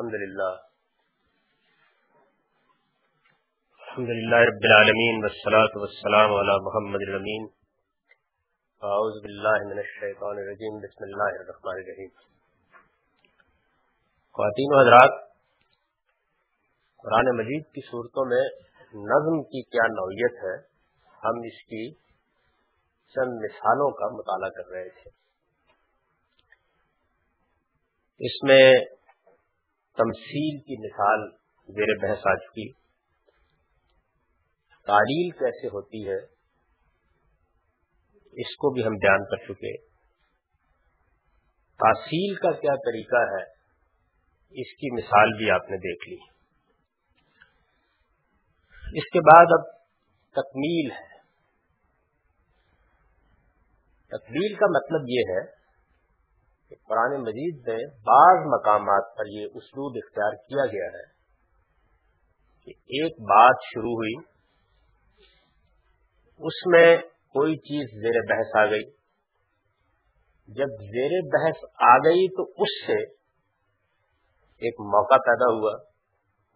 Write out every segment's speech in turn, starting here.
الحمد للہ۔ الحمد للہ رب العالمین والصلاة والسلام علی محمد الامین۔ اعوذ باللہ من الشیطان الرجیم، بسم اللہ الرحمن الرحیم۔ خواتین و حضرات، قرآن مجید کی صورتوں میں نظم کی کیا نوعیت ہے، ہم اس کی چند مثالوں کا مطالعہ کر رہے تھے۔ اس میں تمثیل کی مثال زیر بحث آ چکی تعلیل کیسے ہوتی ہے، اس کو بھی ہم بیان کر چکے تاثیل کا کیا طریقہ ہے، اس کی مثال بھی آپ نے دیکھ لی۔ اس کے بعد اب تکمیل ہے۔ تکمیل کا مطلب یہ ہے قرآن مجید میں بعض مقامات پر یہ اسلوب اختیار کیا گیا ہے کہ ایک بات شروع ہوئی، اس میں کوئی چیز زیر بحث آ گئی۔ جب زیر بحث آ گئی تو اس سے ایک موقع پیدا ہوا۔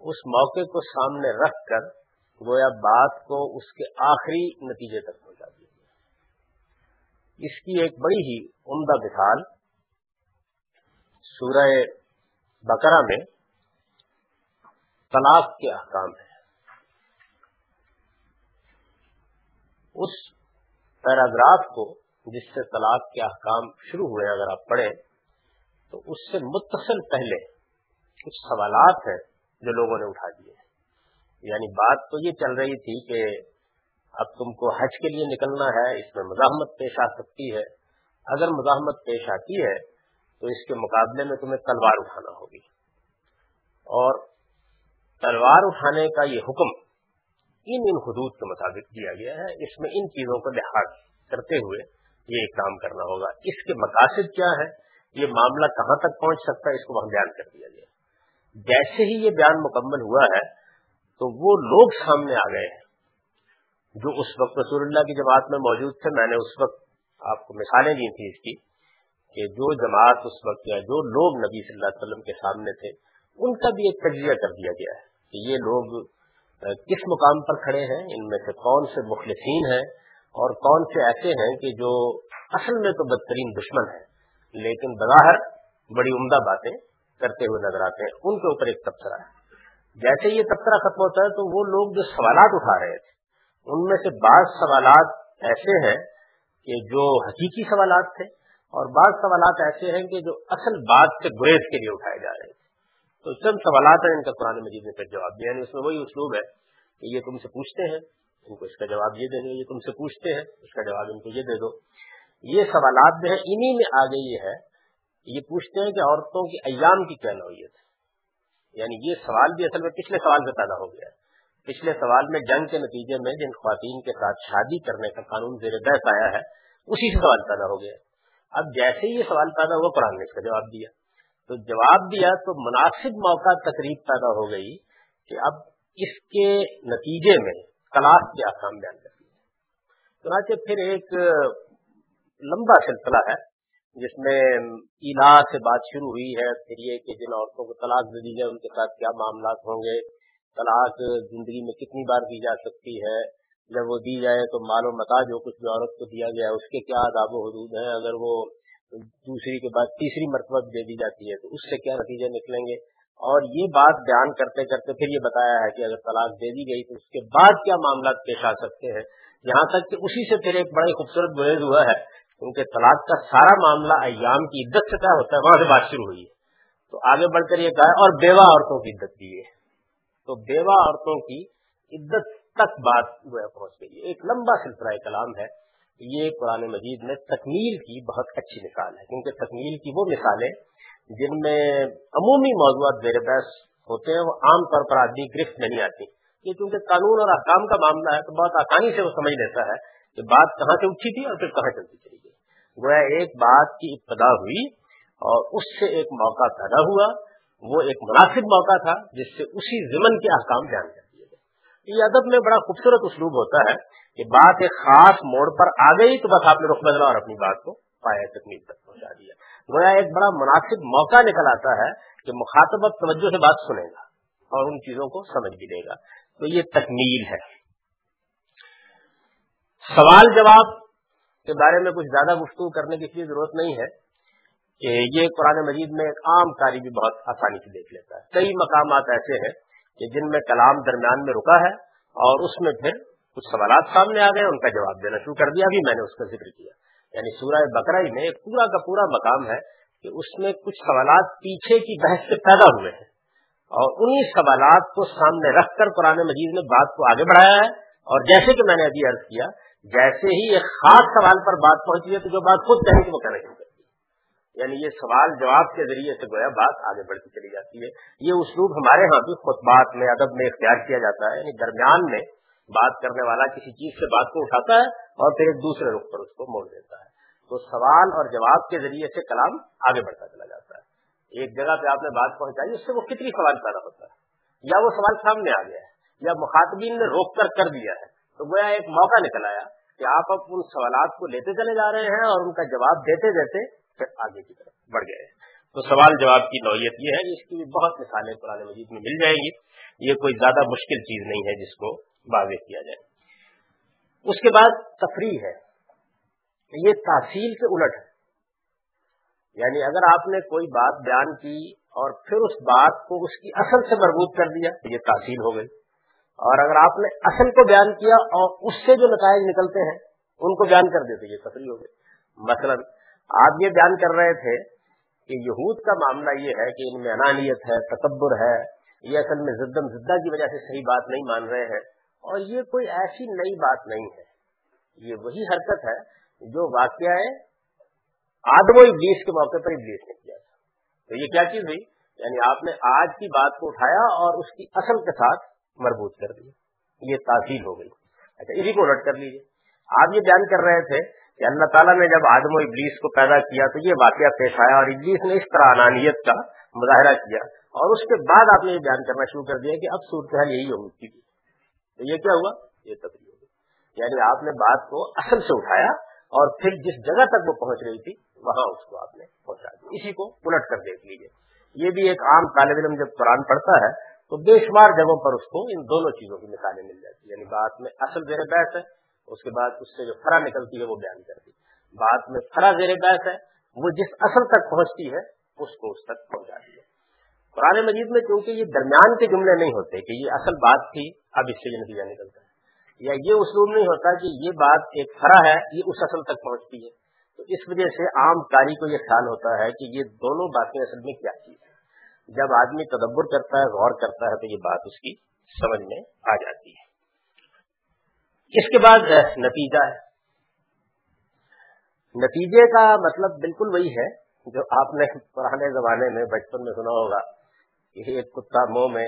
اس موقع کو سامنے رکھ کر گویا بات کو اس کے آخری نتیجے تک پہنچا دیا۔ اس کی ایک بڑی ہی عمدہ مثال سورہ بقرہ میں طلاق کے احکام ہے اس پیراگراف کو جس سے طلاق کے احکام شروع ہوئے اگر آپ پڑھیں، تو اس سے متصل پہلے کچھ سوالات ہیں جو لوگوں نے اٹھا دیے۔ یعنی بات تو یہ چل رہی تھی کہ اب تم کو حج کے لیے نکلنا ہے، اس میں مزاحمت پیش آ سکتی ہے۔ اگر مزاحمت پیش آتی ہے تو اس کے مقابلے میں تمہیں تلوار اٹھانا ہوگی۔ اور تلوار اٹھانے کا یہ حکم ان ان حدود کے مطابق دیا گیا ہے۔ اس میں ان چیزوں کو لحاظ کرتے ہوئے یہ کام کرنا ہوگا۔ اس کے مقاصد کیا ہے یہ معاملہ کہاں تک پہنچ سکتا ہے؟ اس کو وہاں بیان کر دیا گیا۔ جیسے ہی یہ بیان مکمل ہوا ہے، تو وہ لوگ سامنے آ گئے ہیں جو اس وقت رسول اللہ کی جماعت میں موجود تھے۔ میں نے اس وقت آپ کو مثالیں دی تھی اس کی۔ کہ جو جماعت اس وقت یا جو لوگ نبی صلی اللہ علیہ وسلم کے سامنے تھے، ان کا بھی ایک تجزیہ کر دیا گیا ہے کہ یہ لوگ کس مقام پر کھڑے ہیں، ان میں سے کون سے مخلصین ہیں اور کون سے ایسے ہیں کہ جو اصل میں تو بدترین دشمن ہیں، لیکن بظاہر بڑی عمدہ باتیں کرتے ہوئے نظر آتے ہیں، ان کے اوپر ایک تبصرہ ہے۔ جیسے یہ تبصرہ ختم ہوتا ہے، تو وہ لوگ جو سوالات اٹھا رہے تھے، ان میں سے بعض سوالات ایسے ہیں کہ جو حقیقی سوالات تھے اور بعض سوالات ایسے ہیں کہ جو اصل بات سے گریز کے لیے اٹھائے جا رہے ہیں۔ تو چند سوالات ہیں ان کا قرآن مجید نے پھر جواب دیا۔ یعنی اس میں وہی اسلوب ہے کہ یہ تم سے پوچھتے ہیں، ان کو اس کا جواب یہ دیں گے یہ تم سے پوچھتے ہیں، اس کا جواب ان کو یہ دے دو۔ یہ سوالات جو ہے انہی میں آگے یہ ہے یہ پوچھتے ہیں کہ عورتوں کی ایام کی کیا نوعیت ہے۔ یعنی یہ سوال بھی اصل میں پچھلے سوال سے پیدا ہو گیا۔ ہے پچھلے سوال میں جنگ کے نتیجے میں جن خواتین کے ساتھ شادی کرنے کا قانون زیر بحث آیا ہے، اسی سے سوال پیدا ہو گیا۔ اب جیسے ہی یہ سوال پیدا ہوا قرآن نے اس کا جواب دیا۔ تو جواب دیا تو مناسب موقع تقریب پیدا ہو گئی کہ اب اس کے نتیجے میں کلاس کے آسام بیان کر دیا چنانچہ پھر ایک لمبا سلسلہ ہے جس میں علا سے بات شروع ہوئی ہے۔ پھر یہ کہ جن عورتوں کو طلاق دے دی جائے، ان کے ساتھ کیا معاملات ہوں گے؟ طلاق زندگی میں کتنی بار دی جا سکتی ہے؟ جب وہ دی جائے تو مال و متا جو کچھ بھی عورت کو دیا گیا ہے، اس کے کیا آداب و حدود ہیں؟ اگر وہ دوسری کے بعد تیسری مرتبہ دے دی جاتی ہے تو اس سے کیا نتیجے نکلیں گے؟ اور یہ بات بیان کرتے کرتے پھر یہ بتایا ہے کہ اگر طلاق دے دی گئی تو اس کے بعد کیا معاملات پیش آ سکتے ہیں؟ یہاں تک کہ اسی سے پھر ایک بڑے خوبصورت گریز ہوا ہے کیونکہ طلاق کا سارا معاملہ ایام کی عدت سے کیا ہوتا ہے، وہاں سے بات شروع ہوئی ہے۔ تو آگے بڑھ کر یہ کہا اور بیوہ عورتوں کی عدت دی ہے۔ تو بیوہ عورتوں کی عدت تک بات پہنچ گئی۔ ایک لمبا سلسلہ کلام ہے۔ یہ قرآن مجید میں تکمیل کی بہت اچھی مثال ہے۔ کیونکہ تکمیل کی وہ مثالیں جن میں عمومی موضوعات زیر بحث ہوتے ہیں، وہ عام طور پر آدمی گرفت نہیں آتی۔ یہ کیونکہ قانون اور احکام کا معاملہ ہے، تو بہت آسانی سے وہ سمجھ لیتا ہے کہ بات کہاں سے اٹھی تھی اور پھر کہاں چلتی چلی گئی۔ گویا ایک بات کی ابتدا ہوئی اور اس سے ایک موقع پیدا ہوا۔ وہ ایک مناسب موقع تھا جس سے اسی ضمن کے احکام جان گئے۔ یہ ادب میں بڑا خوبصورت اسلوب ہوتا ہے کہ بات ایک خاص موڑ پر آ گئی تو بس آپ نے رخ بدلا اور اپنی بات کو پایا تکمیل تک پہنچا دیا۔ گویا ایک بڑا مناسب موقع نکل آتا ہے کہ مخاطب اب توجہ سے بات سنے گا اور ان چیزوں کو سمجھ بھی لے گا۔ تو یہ تکمیل ہے۔ سوال جواب کے بارے میں کچھ زیادہ گفتگو کرنے کی ضرورت نہیں ہے کہ یہ قرآن مجید میں ایک عام کاری بھی بہت آسانی سے دیکھ لیتا ہے۔ کئی مقامات ایسے ہیں کہ جن میں کلام درمیان میں رکا ہے اور اس میں پھر کچھ سوالات سامنے آ گئے، ان کا جواب دینا شروع کر دیا، ابھی میں نے اس کا ذکر کیا۔ یعنی سورہ بکرائی میں ایک پورا کا پورا مقام ہے کہ اس میں کچھ سوالات پیچھے کی بحث سے پیدا ہوئے ہیں۔ اور انہی سوالات کو سامنے رکھ کر قرآن مجید نے بات کو آگے بڑھایا ہے۔ اور جیسے کہ میں نے ابھی عرض کیا، جیسے ہی ایک خاص سوال پر بات پہنچی ہے تو جو بات خود کہنے کی وہ کہنا شروع یعنی یہ سوال جواب کے ذریعے سے گویا بات آگے بڑھتی چلی جاتی ہے۔ یہ اسلوب ہمارے ہاں بھی خطبات میں، ادب میں اختیار کیا جاتا ہے یعنی درمیان میں بات کرنے والا کسی چیز سے بات کو اٹھاتا ہے اور پھر ایک دوسرے رخ پر اس کو موڑ دیتا ہے۔ تو سوال اور جواب کے ذریعے سے کلام آگے بڑھتا چلا جاتا ہے۔ ایک جگہ پہ آپ نے بات پہنچائی، اس سے وہ کتنی سوال پیدا ہوتا ہے؟ یا وہ سوال سامنے آ گیا ہے، یا مخاطبین نے روک کر کر دیا ہے۔ تو گویا ایک موقع نکل آیا کہ آپ اب ان سوالات کو لیتے چلے جا رہے ہیں اور ان کا جواب دیتے دیتے پھر آگے کی طرف بڑھ گئے۔ تو سوال جواب کی نوعیت یہ ہے کہ اس کی بھی بہت مثالیں قرآن مجید میں مل جائیں گی۔ یہ کوئی زیادہ مشکل چیز نہیں ہے جس کو واضح کیا جائے۔ اس کے بعد تفریح ہے۔ یہ تحصیل سے الٹ ہے۔ یعنی اگر آپ نے کوئی بات بیان کی اور پھر اس بات کو اس کی اصل سے مربوط کر دیا یہ تحصیل ہو گئی۔ اور اگر آپ نے اصل کو بیان کیا اور اس سے جو نتائج نکلتے ہیں، ان کو بیان کر دیتے یہ تفریح ہو گئی۔ مثلا آپ یہ بیان کر رہے تھے کہ یہود کا معاملہ یہ ہے کہ ان میں انانیت ہے، تکبر ہے، یہ اصل میں زدم زدہ کی وجہ سے صحیح بات نہیں مان رہے ہیں۔ اور یہ کوئی ایسی نئی بات نہیں ہے۔ یہ وہی حرکت ہے جو واقعہ ہے آدم و ابلیس کے موقع پر ابلیس نے کیا تھا۔ تو یہ کیا چیز ہوئی؟ یعنی آپ نے آج کی بات کو اٹھایا اور اس کی اصل کے ساتھ مربوط کر دیا۔ یہ تاثیر ہو گئی۔ اچھا اسی کو الٹ کر لیجیے آپ یہ بیان کر رہے تھے کہ اللہ تعالیٰ نے جب آدم و ابلیس کو پیدا کیا تو یہ واقعہ پیش آیا اور ابلیس نے اس طرح انانیت کا مظاہرہ کیا اور اس کے بعد آپ نے یہ بیان کرنا شروع کر دیا کہ اب صورتحال یہی ہوگی۔ تو یہ کیا ہوا؟ یہ تبدیل ہو یعنی آپ نے بات کو اصل سے اٹھایا اور پھر جس جگہ تک وہ پہنچ رہی تھی، وہاں اس کو آپ نے پہنچا دیا۔ اسی کو الٹ کر دیکھ لیجیے یہ بھی ایک عام طالب علم جب قرآن پڑھتا ہے تو بے شمار جگہوں پر اس کو ان دونوں چیزوں کی مثالیں مل جاتی یعنی بات میں اصل زیر بحث ہے۔ اس کے بعد اس سے جو فرا نکلتی ہے وہ بیان کرتی بات میں فرا زیر بحث ہے، وہ جس اصل تک پہنچتی ہے، اس کو اس تک پہنچاتی ہے۔ قرآن مجید میں کیونکہ یہ درمیان کے جملے نہیں ہوتے کہ یہ اصل بات تھی، اب اس سے یہ نتیجہ نکلتا ہے۔ یا یہ اسلوب نہیں ہوتا کہ یہ بات ایک فرا ہے، یہ اس اصل تک پہنچتی ہے۔ تو اس وجہ سے عام کاری کو یہ خیال ہوتا ہے کہ یہ دونوں باتیں اصل میں کیا چیز ہے جب آدمی تدبر کرتا ہے، غور کرتا ہے، تو یہ بات اس کی سمجھ میں آ جاتی ہے۔ اس کے بعد نتیجہ ہے۔ نتیجے کا مطلب بالکل وہی ہے جو آپ نے پرانے زمانے میں بچپن میں سنا ہوگا۔ کہ ایک کتا منہ میں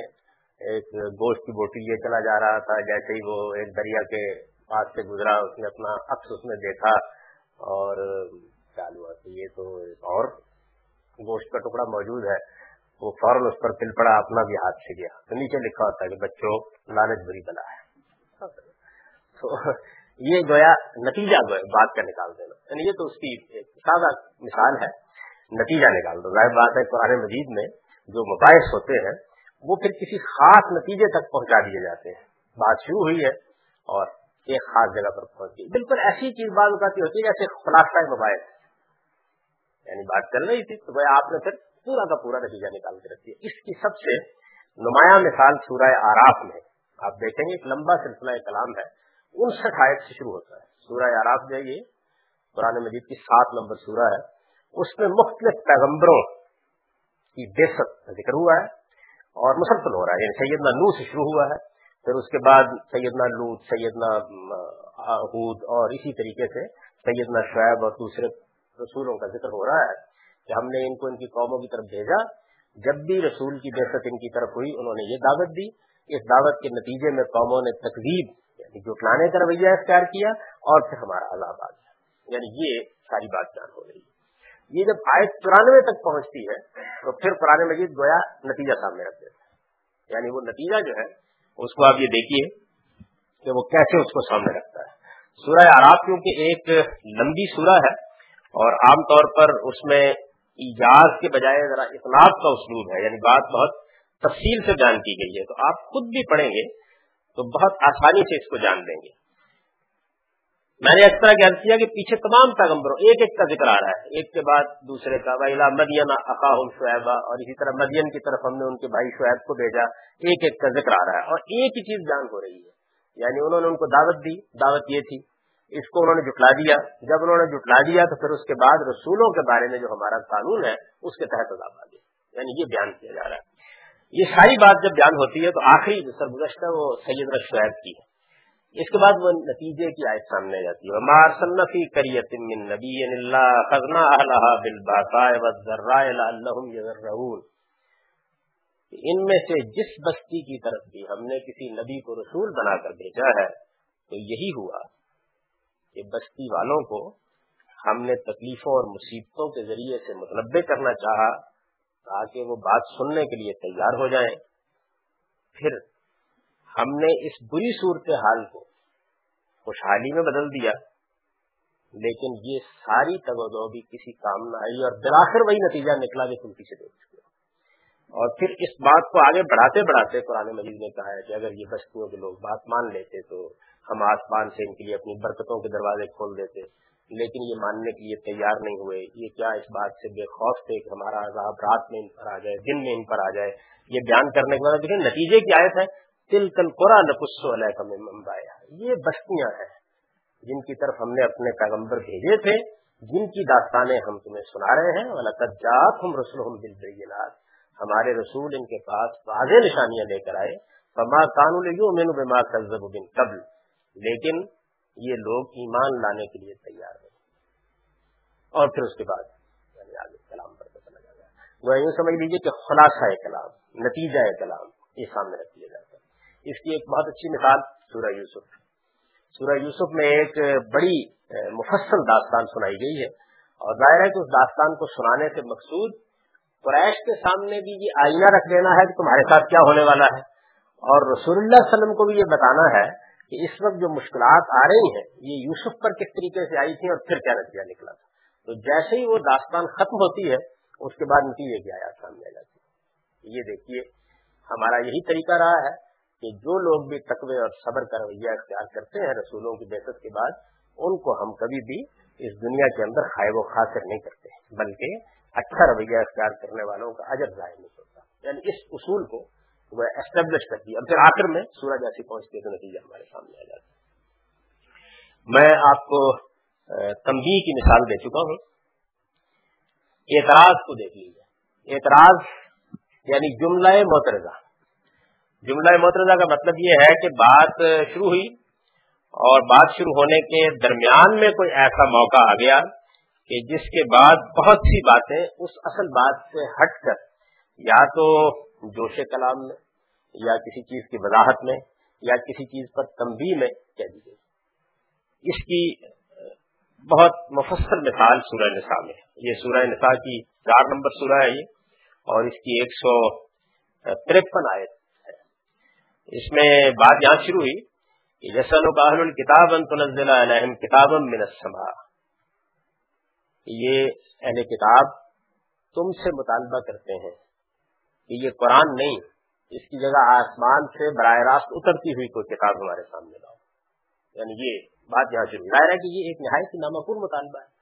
ایک گوشت کی بوٹی یہ چلا جا رہا تھا، جیسے ہی وہ ایک دریا کے پاس سے گزرا، اس نے اپنا عکس اس میں دیکھا اور خیال ہوا کہ یہ تو ایک اور گوشت کا ٹکڑا موجود ہے۔ وہ فوراً اس پر پل پڑا اپنا بھی ہاتھ سے گیا۔ تو نیچے لکھا ہوتا ہے کہ بچوں، لالچ بری بلا ہے۔ تو یہ گویا نتیجہ گویا بات کا نکال دینا۔ یعنی یہ تو اس کی سادہ مثال ہے، نتیجہ نکال دو۔ ظاہر بات ہے، قرآن مجید میں جو مباحث ہوتے ہیں، وہ پھر کسی خاص نتیجے تک پہنچا دیے جاتے ہیں۔ بات شروع ہوئی ہے اور ایک خاص جگہ پر پہنچ گئی بالکل ایسی چیز بات اٹھاتی ہوتی ہے جیسے خلاصہ مباحث۔ یعنی بات چل رہی تھی تو آپ نے پھر پورا کا پورا نتیجہ نکال کے رکھیے اس کی سب سے نمایاں مثال سورہ آراف میں آپ دیکھیں گے ایک لمبا سلسلہ کلام ہے۔ انسٹھ آیت سے شروع ہوتا ہے۔ سورہ آراف جو یہ قرآن مجید کی سات نمبر سورہ ہے۔ اس میں مختلف پیغمبروں کی بےست کا ذکر ہوا ہے اور مسلسل ہو رہا ہے۔ یعنی سیدنا نو سے شروع ہوا ہے، پھر اس کے بعد سیدنا لوت سیدنا حود اور اسی طریقے سے سیدنا شعیب اور دوسرے رسولوں کا ذکر ہو رہا ہے کہ ہم نے ان کو ان کی قوموں کی طرف بھیجا۔ جب بھی رسول کی بحثت ان کی طرف ہوئی، انہوں نے یہ دعوت دی۔ اس دعوت کے نتیجے میں قوموں نے تقریب جٹلانے کا رویہ اختیار کیا اور پھر ہمارا عذاب آ گیا۔ یعنی یہ ساری بات جان ہو رہی ہے۔ یہ جب آیت چورانوے تک پہنچتی ہے، تو پھر قرآن مجید گویا نتیجہ سامنے رکھ دیتا ہے۔ یعنی وہ نتیجہ جو ہے، اس کو آپ یہ دیکھیے کہ وہ کیسے اس کو سامنے رکھتا ہے۔ سورہ آراب کیونکہ ایک لمبی سورہ ہے، اور عام طور پر اس میں ایجاز کے بجائے ذرا اطلاق کا اسلوب ہے یعنی بات بہت تفصیل سے جان کی گئی ہے۔ تو آپ خود بھی پڑھیں گے تو بہت آسانی سے اس کو جان دیں گے۔ میں نے اس طرح عرض کیا کہ پیچھے تمام پیغمبروں، ایک ایک کا ذکر آ رہا ہے۔ ایک کے بعد دوسرے کا بھائی مدین اقاہم شعیبہ اور اسی طرح مدین کی طرف ہم نے ان کے بھائی شعیب کو بھیجا۔ ایک ایک کا ذکر آ رہا ہے۔ اور ایک ہی چیز جان ہو رہی ہے۔ یعنی انہوں نے ان کو دعوت دی۔ دعوت یہ تھی، اس کو انہوں نے جٹلا دیا۔ جب انہوں نے جٹلا دیا تو پھر اس کے بعد رسولوں کے بارے میں جو ہمارا قانون ہے، اس کے تحت عذاب آ گیا۔ یعنی یہ بیان کیا جا رہا ہے۔ یہ ساری بات جب بیان ہوتی ہے تو آخری جو سرگزشت ہے وہ سید شعیب کی ہے۔ اس کے بعد وہ نتیجے کی آیت سامنے جاتی ہے۔ مار کریت من نبی اللہ خزنا ان میں سے جس بستی کی طرف بھی ہم نے کسی نبی کو رسول بنا کر بھیجا ہے، تو یہی ہوا کہ بستی والوں کو ہم نے تکلیفوں اور مصیبتوں کے ذریعے سے متنوع کرنا چاہا۔ تاکہ وہ بات سننے کے لیے تیار ہو جائیں۔ پھر ہم نے اس بری صورت حال کو خوشحالی میں بدل دیا۔ لیکن یہ ساری تگو بھی کسی کام نہ آئی اور بلاخر وہی نتیجہ نکلا کہ تم پیچھے دیکھ چکے اور پھر اس بات کو آگے بڑھاتے بڑھاتے قرآن مجید نے کہا ہے کہ اگر یہ بستیوں کے لوگ بات مان لیتے تو ہم آسمان سے ان کے لیے اپنی برکتوں کے دروازے کھول دیتے۔ لیکن یہ ماننے کے لیے تیار نہیں ہوئے۔ یہ کیا اس بات سے بے خوف تھے کہ ہمارا عذاب رات میں ان پر آ جائے، دن میں ان پر آ جائے؟ یہ بیان کرنے کے بعد دیکھیں، نتیجے کی آیت ہے تل کل قرآن ممبایا یہ بستیاں ہیں جن کی طرف ہم نے اپنے پیغمبر بھیجے تھے، جن کی داستانیں ہم تمہیں سنا رہے ہیں۔ ہم رسول ہمارے رسول ان کے پاس واضح نشانیاں لے کر آئے۔ فما قانون بما قبل۔ لیکن یہ لوگ ایمان لانے کے لیے تیار ہیں۔ اور پھر اس کے بعد یعنی آگے کلام پر چلا جائے گا وہ یوں سمجھ لیجیے کہ خلاصہ کلام، نتیجہ کلام یہ سامنے رکھ دیا جاتا ہے۔ اس کی ایک بہت اچھی مثال سورہ یوسف۔ سورہ یوسف میں ایک بڑی مفصل داستان سنائی گئی ہے۔ اور ظاہر ہے کہ اس داستان کو سنانے سے مقصود قریش کے سامنے بھی یہ آئینہ رکھ دینا ہے کہ تمہارے ساتھ کیا ہونے والا ہے۔ اور رسول اللہ علیہ وسلم کو بھی یہ بتانا ہے کہ اس وقت جو مشکلات آ رہی ہیں، یہ یوسف پر کس طریقے سے آئی تھی اور پھر کیا نتیجہ نکلا تھا؟ تو جیسے ہی وہ داستان ختم ہوتی ہے، اس کے بعد نتیجے کی آیا سامنے جاتی ہے یہ دیکھیے، ہمارا یہی طریقہ رہا ہے کہ جو لوگ بھی تقوی اور صبر کا رویہ اختیار کرتے ہیں رسولوں کی بحثت کے بعد، ان کو ہم کبھی بھی اس دنیا کے اندر خائب و خاصر نہیں کرتے، بلکہ اچھا رویہ اختیار کرنے والوں کا اجر ظاہر نہیں ہوتا۔ یعنی اس اصول کو وہ اسٹیبلش کرتی ہے پھر آخر میں سورج ایسی پہنچتی ہے تو نتیجہ ہمارے سامنے آ جاتا میں آپ کو تمبی کی مثال دے چکا ہوں۔ اعتراض کو دیکھ لیجیے اعتراض یعنی جملہ مترزہ جملہ محترضہ کا مطلب یہ ہے کہ بات شروع ہوئی اور بات شروع ہونے کے درمیان میں کوئی ایسا موقع آ گیا کہ جس کے بعد بہت سی باتیں اس اصل بات سے ہٹ کر یا تو جوش کلام میں، یا کسی چیز کی وضاحت میں، یا کسی چیز پر تنبی میں کہہ دی گئی۔ اس کی بہت مفصل مثال سورہ نساء میں یہ سورہ نساء کی چار نمبر سورہ ہے یہ، اور اس کی ایک سو ترپن آئے اس میں بات یہاں شروع ہوئی کہ جسن باہل الکتاب تنزل علیہم کتاب من السماء۔ یہ اہل کتاب تم سے مطالبہ کرتے ہیں کہ یہ قرآن نہیں، اس کی جگہ آسمان سے براہ راست اترتی ہوئی کوئی کتاب ہمارے سامنے لاؤ یعنی یہ بات یہاں شروع ظاہر ہے کہ یہ ایک نہایت ہی نامپور مطالبہ ہے۔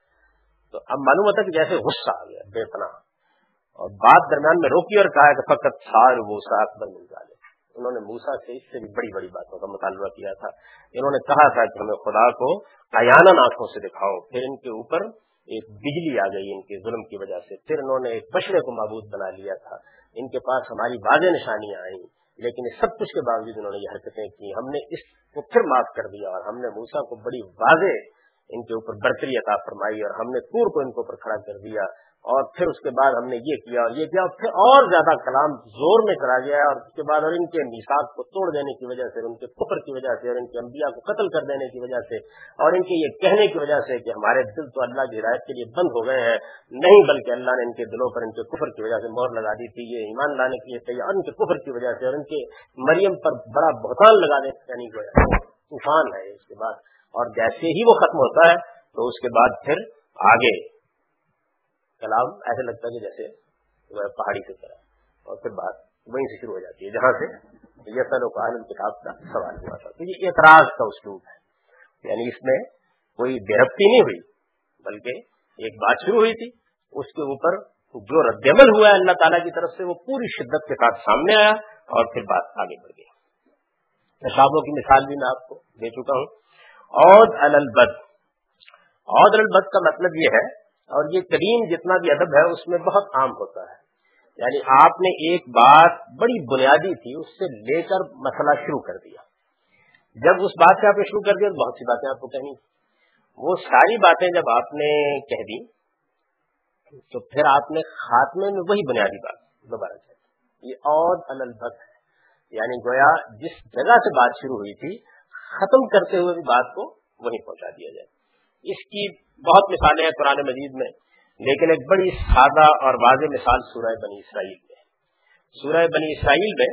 تو اب معلوم ہوتا کہ جیسے غصہ آ گیا، بے پناہ۔ اور بات درمیان میں روکی اور کہا کہ فقط سار وہ ساخ بن جائے انہوں نے موسا سے اس سے بھی بڑی بڑی باتوں کا مطالبہ کیا تھا۔ انہوں نے کہا تھا کہ ہمیں خدا کو آیانہ آنکھوں سے دکھاؤ، پھر ان کے اوپر ایک بجلی آ گئی، ان کے ظلم کی وجہ سے۔ پھر انہوں نے ایک بچڑے کو معبود بنا لیا تھا۔ ان کے پاس ہماری واضح نشانیاں آئیں، لیکن اس سب کچھ کے باوجود انہوں نے یہ حرکتیں کی۔ ہم نے اس کو پھر معاف کر دیا اور ہم نے موسا کو بڑی واضح ان کے اوپر برتری عطا فرمائی اور ہم نے تور کو ان کے اوپر کھڑا کر دیا۔ اور پھر اس کے بعد ہم نے یہ کیا اور یہ کیا پھر اور زیادہ کلام زور میں کرا گیا اور اس کے بعد اور ان کے نصاب کو توڑ دینے کی وجہ سے ان کے فکر کی وجہ سے اور ان کے انبیاء کو قتل کر دینے کی وجہ سے اور ان کے یہ کہنے کی وجہ سے کہ ہمارے دل تو اللہ کی ہدایت کے لیے بند ہو گئے ہیں، نہیں بلکہ اللہ نے ان کے دلوں پر ان کے کفر کی وجہ سے مور لگا دی تھی، یہ ایمان لانے کے لیے تیار، ان کے کفر کی وجہ سے اور ان کے مریم پر بڑا بہتان لگانے یعنی طوفان ہے اس کے بعد اور جیسے ہی وہ ختم ہوتا ہے تو اس کے بعد پھر آگے کلام ایسے لگتا ہے کہ جیسے پہاڑی سے طرح۔ اور پھر بات وہیں سے شروع ہو جاتی ہے، جہاں سے یہ سر کتاب کا سوال ہوا تھا۔ تو یہ اعتراض کا اسلوب ہے۔ یعنی اس میں کوئی بےربتی نہیں ہوئی، بلکہ ایک بات شروع ہوئی تھی، اس کے اوپر جو رد عمل ہوا ہے اللہ تعالیٰ کی طرف سے، وہ پوری شدت کے ساتھ سامنے آیا اور پھر بات آگے بڑھ گئی۔ پیشابوں کی مثال بھی میں آپ کو دے چکا ہوں۔ عود البد عود البد کا مطلب یہ ہے اور یہ کریم جتنا بھی ادب ہے اس میں بہت عام ہوتا ہے۔ یعنی آپ نے ایک بات بڑی بنیادی تھی، اس سے لے کر مسئلہ شروع کر دیا۔ جب اس بات سے آپ نے شروع کر دیا تو بہت سی باتیں آپ کو کہیں۔ وہ ساری باتیں جب آپ نے کہہ دی، تو پھر آپ نے خاتمے میں وہی بنیادی بات دوبارہ کہہ یہ اور البت ہے۔ یعنی گویا جس جگہ سے بات شروع ہوئی تھی، ختم کرتے ہوئے بھی بات کو وہیں پہنچا دیا جائے۔ اس کی بہت مثالیں ہیں پرانے مجید میں، لیکن ایک بڑی سادہ اور واضح مثال سورہ بنی اسرائیل میں سورہ بنی اسرائیل میں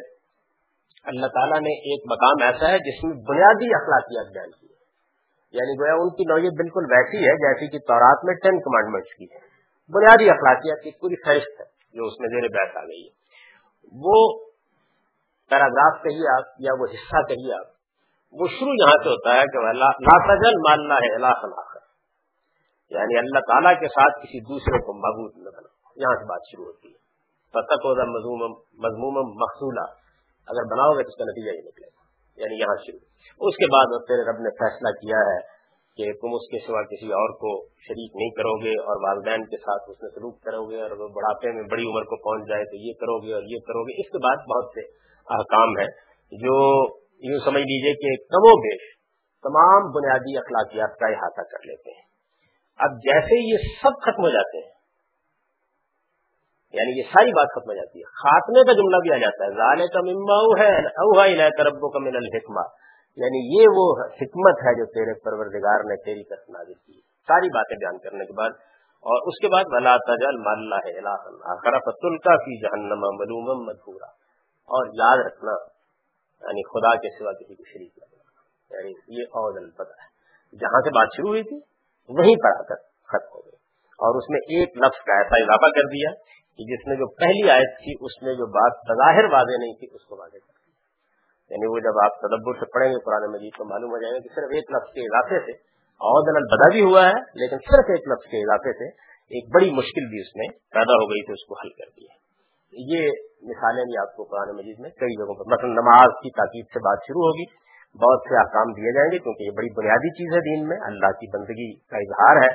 اللہ تعالیٰ نے ایک مقام ایسا ہے جس میں بنیادی اخلاقیات بیان کی ہے یعنی گویا ان کی نوعیت بالکل ویسی ہے جیسی کہ تورات میں ٹین کمانڈمنٹس کی ہے بنیادی اخلاقیات کی پوری فہرست ہے جو اس میں زیر بحث آ گئی ہے۔ وہ پیراگراف کہیے آپ یا وہ حصہ کہیے آپ، وہ شروع یہاں سے ہوتا ہے کہ لا ماننا ہے اللہ یعنی اللہ تعالیٰ کے ساتھ کسی دوسرے کو محبوب نہ بنا یہاں سے بات شروع ہوتی ہے۔ فتق مضموم مضموم مقصولہ اگر بناؤ گے تو اس کا نتیجہ یہ نکلے۔ گا یعنی یہاں شروع۔ اس کے بعد تیرے رب نے فیصلہ کیا ہے کہ تم اس کے سوا کسی اور کو شریک نہیں کرو گے اور والدین کے ساتھ اس میں سلوک کرو گے اور بڑھاپے میں بڑی عمر کو پہنچ جائے تو یہ کرو گے اور یہ کرو گے۔ اس کے بعد بہت سے احکام ہیں جو یوں سمجھ لیجیے کہ کم و بیش تمام بنیادی اخلاقیات کا احاطہ کر لیتے ہیں۔ اب جیسے یہ سب ختم ہو جاتے ہیں یعنی یہ ساری بات ختم ہو جاتی ہے۔ خاتمے کا جملہ بھی آ جاتا ہے ظال کا ممبا ہے کا من الحکمہ۔ یعنی یہ وہ حکمت ہے جو تیرے پروردگار نے تیری طرف نازل کی۔ ساری باتیں بیان کرنے کے بعد، اور اس کے بعد ولا تجل مالا کا فی جہنم ملوم مدھورا اور یاد رکھنا یعنی خدا کے سوا کسی کو شریک لگنا یعنی یہ اور پتہ ہے۔ جہاں سے بات شروع ہوئی تھی وہیں پر آ کر ختم ہو گئی۔ اور اس میں ایک لفظ کا ایسا اضافہ کر دیا کہ جس میں جو پہلی آیت تھی، اس میں جو بات بظاہر واضح نہیں تھی، اس کو واضح کر دیا۔ یعنی وہ جب آپ تدبر سے پڑھیں گے قرآن مجید تو معلوم ہو جائے گا کہ صرف ایک لفظ کے اضافے سے اور دل بدا بھی ہوا ہے، لیکن صرف ایک لفظ کے اضافے سے ایک بڑی مشکل بھی اس میں پیدا ہو گئی تھی، اس کو حل کر دیا۔ یہ مثالیں بھی آپ کو قرآن مجید میں کئی جگہوں پر، مثلا نماز کی تاکید سے بات شروع ہوگی۔ بہت سے احکام دیے جائیں گے کیونکہ یہ بڑی بنیادی چیز ہے دین میں، اللہ کی بندگی کا اظہار ہے،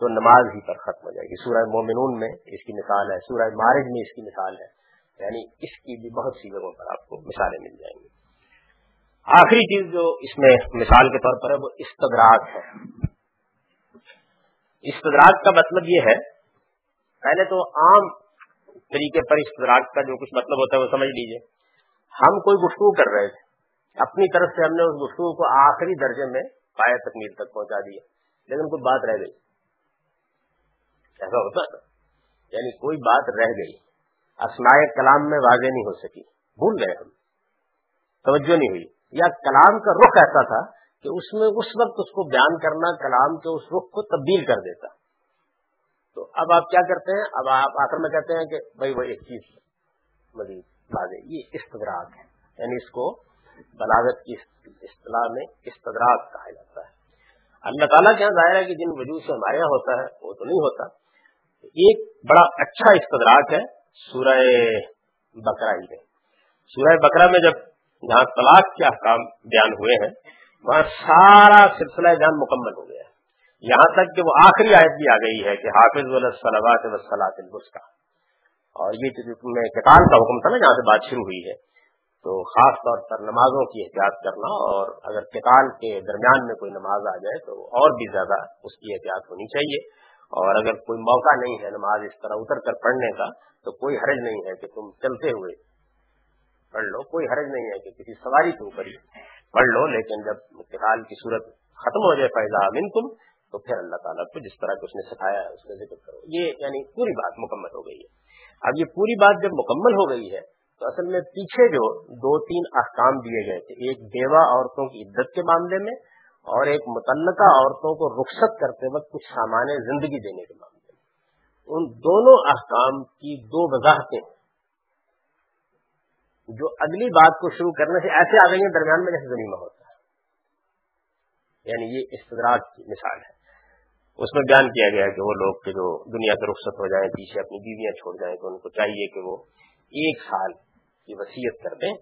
تو نماز ہی پر ختم ہو جائے گی۔ سورہ مومنون میں اس کی مثال ہے، سورہ مارج میں اس کی مثال ہے۔ یعنی اس کی بھی بہت سی جگہوں پر آپ کو مثالیں مل جائیں گی۔ آخری چیز جو اس میں مثال کے طور پر ہے، وہ استدراک ہے۔ استدراک کا مطلب یہ ہے، پہلے تو عام طریقے پر استدراک کا جو کچھ مطلب ہوتا ہے، وہ سمجھ لیجیے۔ ہم کوئی گفتگو کر رہے تھے اپنی طرف سے ہم نے اس گفتگو کو آخری درجے میں پایا تکمیل تک پہنچا دیا۔ لیکن کوئی بات رہ گئی۔ ایسا ہوتا تھا۔ یعنی کوئی بات رہ گئی۔ اسماء کلام میں واضح نہیں ہو سکی۔ بھول گئے ہم۔ توجہ نہیں ہوئی۔ یا کلام کا رخ ایسا تھا کہ اس میں اس وقت اس کو بیان کرنا کلام کے اس رخ کو تبدیل کر دیتا۔ تو اب آپ کیا کرتے ہیں؟ اب آپ آخر میں کہتے ہیں کہ بھائی وہ ایک چیز مزید واضح۔ یہ استدراک ہے۔ یعنی اس کو بلاغت کی اصطلاح میں استدراک کہا جاتا ہے۔ اللہ تعالیٰ کے یہاں ظاہر ہے کہ جن وجود سے ہمارے یہاں ہوتا ہے، وہ تو نہیں ہوتا۔ ایک بڑا اچھا استدراک ہے سورہ بکرا ہی میں۔ سورہ بکرا میں جب جہاں طلاق کے احکام بیان ہوئے ہیں، وہاں سارا سلسلہ جان مکمل ہو گیا۔ ہے یہاں تک کہ وہ آخری آیت بھی آ گئی ہے کہ حافظ وسلات وسلاط کا اور یہ کتاب کا حکم تھا نا، جہاں سے بات شروع ہوئی ہے تو خاص طور پر نمازوں کی احتیاط کرنا اور اگر کتال کے درمیان میں کوئی نماز آ جائے تو اور بھی زیادہ اس کی احتیاط ہونی چاہیے۔ اور اگر کوئی موقع نہیں ہے نماز اس طرح اتر کر پڑھنے کا تو کوئی حرج نہیں ہے کہ تم چلتے ہوئے پڑھ لو۔ کوئی حرج نہیں ہے کہ کسی سواری کے اوپر ہی پڑھ لو لیکن جب کتال کی صورت ختم ہو جائے فائدہ امن تم تو پھر اللہ تعالیٰ کو جس طرح اس نے سکھایا ہے اس کا ذکر کرو۔ یہ یعنی پوری بات مکمل ہو گئی ہے۔ اب یہ پوری بات جب مکمل ہو گئی ہے تو اصل میں پیچھے جو دو تین احکام دیے گئے تھے، ایک بیوہ عورتوں کی عدت کے معاملے میں اور ایک متعلقہ عورتوں کو رخصت کرتے وقت کچھ سامان زندگی دینے کے معاملے میں۔ ان دونوں احکام کی دو وضاحتیں۔ جو اگلی بات کو شروع کرنے سے ایسے آ گئی ہیں درمیان میں جیسے زمینہ ہوتا ہے۔ یعنی یہ استدراج کی مثال ہے۔ اس میں بیان کیا گیا کہ وہ لوگ کہ جو دنیا سے رخصت ہو جائیں، پیچھے اپنی بیویاں چھوڑ جائیں، تو ان کو چاہیے کہ وہ ایک سال کی وصیت کر دیں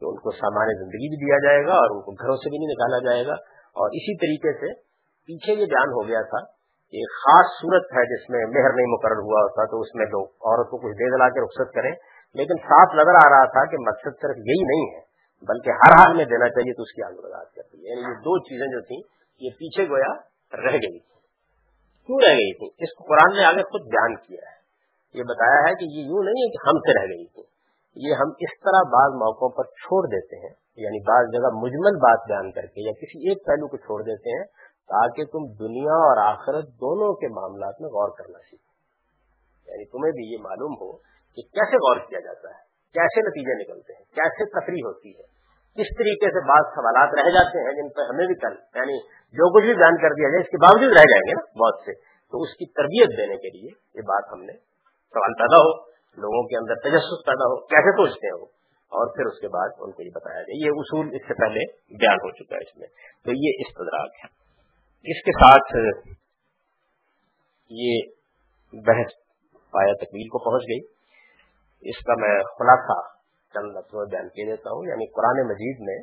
کہ ان کو سامان زندگی بھی دیا جائے گا اور ان کو گھروں سے بھی نہیں نکالا جائے گا۔ اور اسی طریقے سے پیچھے یہ بیان ہو گیا تھا کہ ایک خاص صورت ہے جس میں مہر نہیں مقرر ہوا ہوتا تو اس میں لوگ عورت کو کچھ دے دلا کے رخصت کریں۔ لیکن صاف نظر آ رہا تھا کہ مقصد صرف یہی نہیں ہے، بلکہ ہر حال میں دینا چاہیے تو اس کی آگ وضاحت کرتی ہے۔ یعنی یہ دو چیزیں جو تھیں، یہ پیچھے گویا رہ گئی تھی کیوں رہ گئی تھی اس کو قرآن نے آگے خود بیان کیا ہے۔ یہ بتایا ہے کہ یہ یوں نہیں ہے کہ ہم سے رہ گئی تھی یہ ہم اس طرح بعض موقعوں پر چھوڑ دیتے ہیں یعنی بعض جگہ مجمل بات بیان کر کے یا کسی ایک پہلو کو چھوڑ دیتے ہیں تاکہ تم دنیا اور آخرت دونوں کے معاملات میں غور کرنا سیکھو۔ یعنی تمہیں بھی یہ معلوم ہو کہ کیسے غور کیا جاتا ہے، کیسے نتیجے نکلتے ہیں، کیسے تفریح ہوتی ہے، کس طریقے سے بعض سوالات رہ جاتے ہیں جن پر ہمیں بھی کل یعنی جو کچھ بھی بیان کر دیا جائے اس کے باوجود رہ جائیں گے نا بہت سے۔ تو اس کی تربیت دینے کے لیے یہ بات ہم نے سوال پیدا ہو۔ لوگوں کے اندر تجسس پیدا ہو، کیسے سوچتے ہیں وہ؟ اور پھر اس کے بعد ان کو یہ بتایا جائے یہ اصول اس سے پہلے بیان ہو چکا ہے اس میں۔ تو یہ استدراک ہے۔ اس کے ساتھ یہ بحث پایا تکمیل کو پہنچ گئی۔ اس کا میں خلاصہ چند لفظوں بیان کیے دیتا ہوں۔ یعنی قرآن مجید میں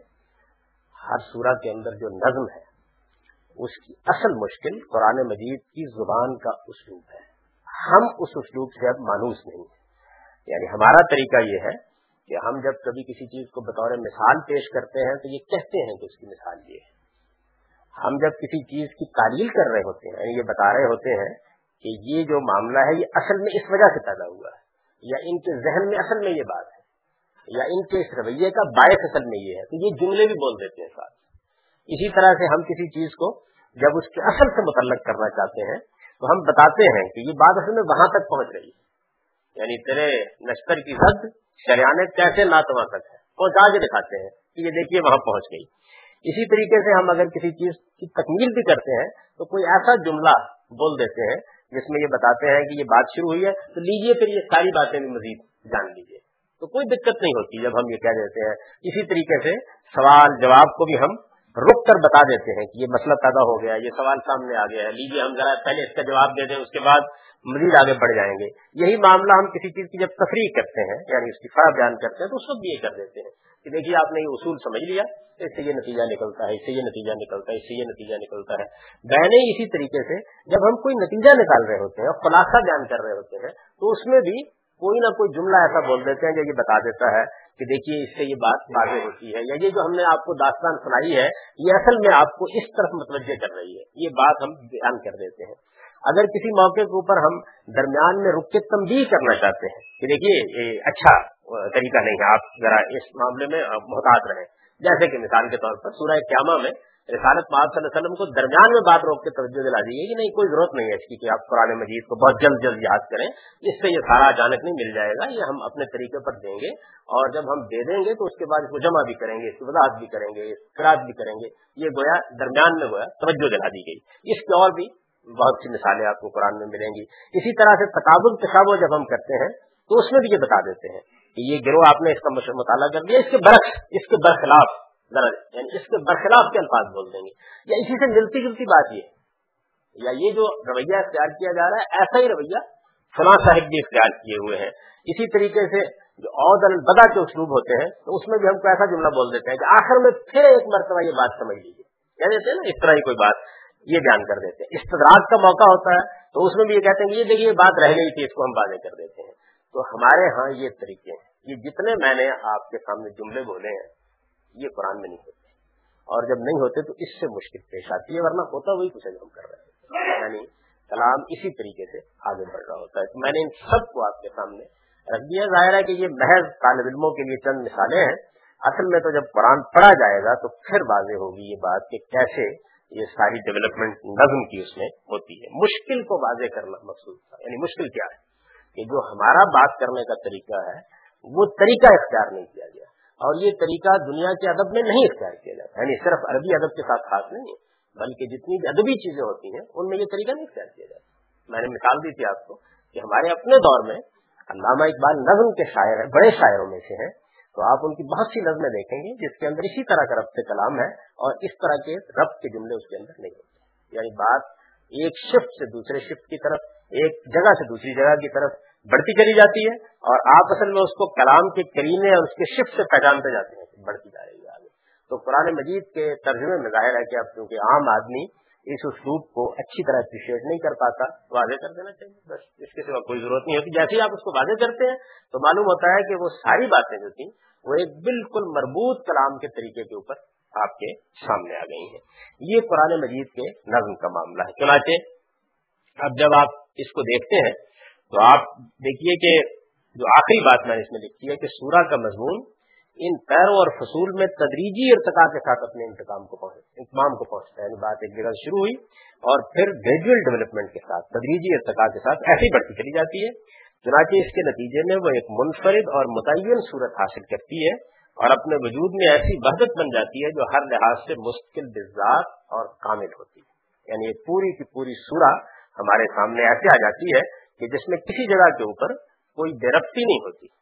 ہر سورہ کے اندر جو نظم ہے، اس کی اصل مشکل قرآن مجید کی زبان کا اسلوب ہے۔ ہم اس اسلوب سے اب مانوس نہیں ہیں۔ یعنی ہمارا طریقہ یہ ہے کہ ہم جب کبھی کسی چیز کو بطور مثال پیش کرتے ہیں تو یہ کہتے ہیں کہ اس کی مثال یہ ہے۔ ہم جب کسی چیز کی تعلیل کر رہے ہوتے ہیں یعنی یہ بتا رہے ہوتے ہیں کہ یہ جو معاملہ ہے، یہ اصل میں اس وجہ سے پیدا ہوا ہے، یا ان کے ذہن میں اصل میں یہ بات ہے، یا ان کے اس رویے کا باعث اصل میں یہ ہے۔ تو یہ جملے بھی بول دیتے ہیں ساتھ۔ اسی طرح سے ہم کسی چیز کو جب اس کے اصل سے متعلق کرنا چاہتے ہیں، تو ہم بتاتے ہیں کہ یہ بات اصل میں وہاں تک پہنچ رہی ہے۔ یعنی تیرے نشتر کی حد شریانے کیسے ناتواں تک ہے؟ پہنچا کے دکھاتے ہیں کہ یہ دیکھیے وہاں پہنچ گئی۔ اسی طریقے سے ہم اگر کسی چیز کی تکمیل بھی کرتے ہیں تو کوئی ایسا جملہ بول دیتے ہیں جس میں یہ بتاتے ہیں کہ یہ بات شروع ہوئی ہے، تو لیجیے پھر یہ ساری باتیں بھی مزید جان لیجیے۔ تو کوئی دقت نہیں ہوتی جب ہم یہ کہہ دیتے ہیں۔ اسی طریقے سے سوال جواب کو بھی ہم رک کر بتا دیتے ہیں کہ یہ مسئلہ پیدا ہو گیا، یہ سوال سامنے آ گیا ہے۔ لیجیے ہم ذرا پہلے اس کا جواب دے دیں، اس کے بعد مزید آگے بڑھ جائیں گے۔ یہی معاملہ ہم کسی چیز کی جب تفریح کرتے ہیں یعنی اس کی فرا بیان کرتے ہیں، تو اس وقت بھی یہ کر دیتے ہیں کہ دیکھیے آپ نے یہ اصول سمجھ لیا، اس سے یہ نتیجہ نکلتا ہے، اس سے یہ نتیجہ نکلتا ہے، اس سے یہ نتیجہ نکلتا ہے۔ بہنے اسی طریقے سے جب ہم کوئی نتیجہ نکال رہے ہوتے ہیں اور خلاصہ بیان کر رہے ہوتے ہیں، تو اس میں بھی کوئی نہ کوئی جملہ ایسا بول دیتے ہیں جو یہ بتا دیتا ہے کہ دیکھیے اس سے یہ بات واضح ہوتی ہے یا یہ جو ہم نے آپ کو داستان سنائی ہے، یہ اصل میں آپ کو اس طرف متوجہ کر رہی ہے، یہ بات ہم بیان کر دیتے ہیں۔ اگر کسی موقع کے اوپر ہم درمیان میں رک کے تنبیہ کرنا چاہتے ہیں کہ دیکھیے یہ اچھا طریقہ نہیں ہے، آپ ذرا اس معاملے میں محتاط رہیں۔ جیسے کہ مثال کے طور پر سورہ قیامہ میں رسالت محمد صلی اللہ علیہ وسلم کو درمیان میں بات روک کے توجہ دلا دی کہ نہیں، کوئی ضرورت نہیں ہے اس کی کہ آپ قرآن مجید کو بہت جلد جلد یاد کریں۔ اس سے یہ سارا اچانک نہیں مل جائے گا، یہ ہم اپنے طریقے پر دیں گے اور جب ہم دے دیں گے تو اس کے بعد اس کو جمع بھی کریں گے، اس کی وضاحت بھی کریں گے قرآد بھی کریں گے۔ یہ گویا درمیان میں گویا توجہ دلا دی گئی۔ اس کی اور بھی بہت سی مثالیں آپ کو قرآن میں ملیں گی۔ اسی طرح سے تقابل تشابہ جب ہم کرتے ہیں، تو اس میں بھی یہ بتا دیتے ہیں کہ یہ گروہ آپ نے اس کا مطالعہ کر دیا، اس کے برعکس اس کے برخلاف یعنی اس کے برخلاف کے الفاظ بول دیں گے۔ یا اسی سے ملتی جلتی بات یہ، یا یہ جو رویہ اختیار کیا جا رہا ہے، ایسا ہی رویہ فلاں صاحب بھی اختیار کیے ہوئے ہیں۔ اسی طریقے سے جو عود البدا کے اسلوب ہوتے ہیں، تو اس میں بھی ہم کو ایسا جملہ بول دیتے ہیں کہ آخر میں پھر ایک مرتبہ یہ بات سمجھ لیجیے کہہ دیتے ہیں نا، اس طرح کی کوئی بات۔ یہ بیان کر دیتے ہیں۔ استدراج کا موقع ہوتا ہے تو اس میں بھی یہ کہتے ہیں کہ یہ دیکھیے یہ بات رہ گئی تھی، اس کو ہم باتیں کر دیتے ہیں۔ تو ہمارے ہاں یہ طریقے ہیں۔ یہ جتنے میں نے آپ کے سامنے جملے بولے ہیں، یہ قرآن میں نہیں ہوتے۔ اور جب نہیں ہوتے تو اس سے مشکل پیش آتی ہے، ورنہ ہوتا وہی کچھ ہم کر رہے ہیں۔ یعنی کلام اسی طریقے سے آگے بڑھ رہا ہوتا ہے۔ تو میں نے ان سب کو آپ کے سامنے رکھ دیا۔ ظاہر ہے کہ یہ محض طالب علموں کے لیے چند مثالیں ہیں۔ اصل میں تو جب قرآن پڑھا جائے گا تو پھر واضح ہوگی یہ بات کہ کیسے یہ ساری ڈیولپمنٹ نظم کی اس میں ہوتی ہے۔ مشکل کو واضح کرنا مقصود تھا۔ یعنی مشکل کیا ہے؟ کہ جو ہمارا بات کرنے کا طریقہ ہے، وہ طریقہ اختیار نہیں کیا گیا۔ اور یہ طریقہ دنیا کے ادب میں نہیں اختیار کیا جاتا۔ یعنی صرف عربی ادب کے ساتھ خاص نہیں ہے، بلکہ جتنی بھی ادبی چیزیں ہوتی ہیں، ان میں یہ طریقہ نہیں اختیار کیا جاتا۔ میں نے مثال دی تھی آپ کو کہ ہمارے اپنے دور میں علامہ اقبال نظم کے شاعر ہیں، بڑے شاعروں میں سے ہیں۔ تو آپ ان کی بہت سی نظمیں دیکھیں گے، جس کے اندر اسی طرح کا ربط کلام ہے اور اس طرح کے ربط کے جملے اس کے اندر نہیں ہوتے۔ یعنی بات ایک شفٹ سے دوسرے شفٹ کی طرف، ایک جگہ سے دوسری جگہ کی طرف بڑھتی چلی جاتی ہے اور آپ اصل میں اس کو کلام کے کرینے اور اس کے شفٹ سے پہچانتے جاتے ہیں بڑھتی جا رہی ہے آگے۔ تو قرآن مجید کے ترجمے میں ظاہر ہے کہ اب کیونکہ عام آدمی اس اسلوب کو اچھی طرح اپریشیٹ نہیں کر پاتا، واضح کر دینا چاہیے، بس اس کے سوا کوئی ضرورت نہیں ہوتی۔ جیسے ہی آپ اس کو واضح کرتے ہیں، تو معلوم ہوتا ہے کہ وہ ساری باتیں جو تھیں، وہ ایک بالکل مربوط کلام کے طریقے کے اوپر آپ کے سامنے آ گئی ہیں۔ یہ قرآن مجید کے نظم کا معاملہ ہے۔ چنانچہ اب جب آپ اس کو دیکھتے ہیں، تو آپ دیکھیے کہ جو آخری بات میں نے اس میں لکھی ہے کہ سورہ کا مضمون ان پیروں اور فصول میں تدریجی ارتقا کے ساتھ اپنے انتقام کو پہنچ انتظام کو پہنچتا ہے۔ یعنی بات ایک جگہ شروع ہوئی اور پھر گریجویل ڈیولپمنٹ کے ساتھ، تدریجی ارتقا کے ساتھ ایسی بڑھتی چلی جاتی ہے۔ چنانچہ اس کے نتیجے میں وہ ایک منفرد اور متعین صورت حاصل کرتی ہے اور اپنے وجود میں ایسی وحدت بن جاتی ہے جو ہر لحاظ سے مستقل بزاد اور کامل ہوتی ہے۔ یعنی ایک پوری کی پوری سورہ ہمارے سامنے ایسے آ جاتی ہے کہ جس میں کسی جگہ کے اوپر کوئی بے ربطی نہیں ہوتی۔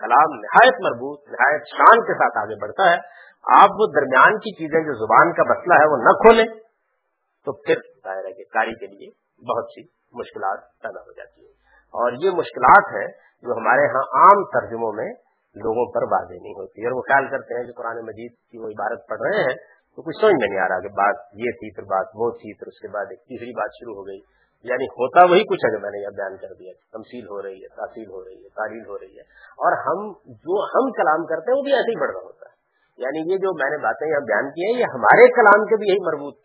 کلام نہایت مربوط، نہایت شان کے ساتھ آگے بڑھتا ہے۔ آپ وہ درمیان کی چیزیں جو زبان کا مسئلہ ہے وہ نہ کھولیں تو پھر ظاہر ہے کہ کاری کے لیے بہت سی مشکلات پیدا ہو جاتی ہیں۔ اور یہ مشکلات ہیں جو ہمارے ہاں عام ترجموں میں لوگوں پر واضح نہیں ہوتی۔ اور وہ خیال کرتے ہیں کہ قرآن مجید کی وہ عبارت پڑھ رہے ہیں تو کچھ سمجھ میں نہیں آ رہا کہ بات یہ تھی، پھر بات وہ تھی، پھر اس کے بعد ایک تیسری بات شروع ہو گئی۔ یعنی ہوتا وہی کچھ ہے جو میں نے یہ بیان کر دیا تمسیل ہو رہی ہے تاثیل ہو رہی ہے، تعلیل ہو رہی ہے۔ اور ہم جو ہم کلام کرتے ہیں وہ بھی ایسے ہی بڑھ رہا ہوتا ہے۔ یعنی یہ جو میں نے باتیں یہاں بیان کی ہیں، یہ ہمارے کلام کے بھی یہی مربوط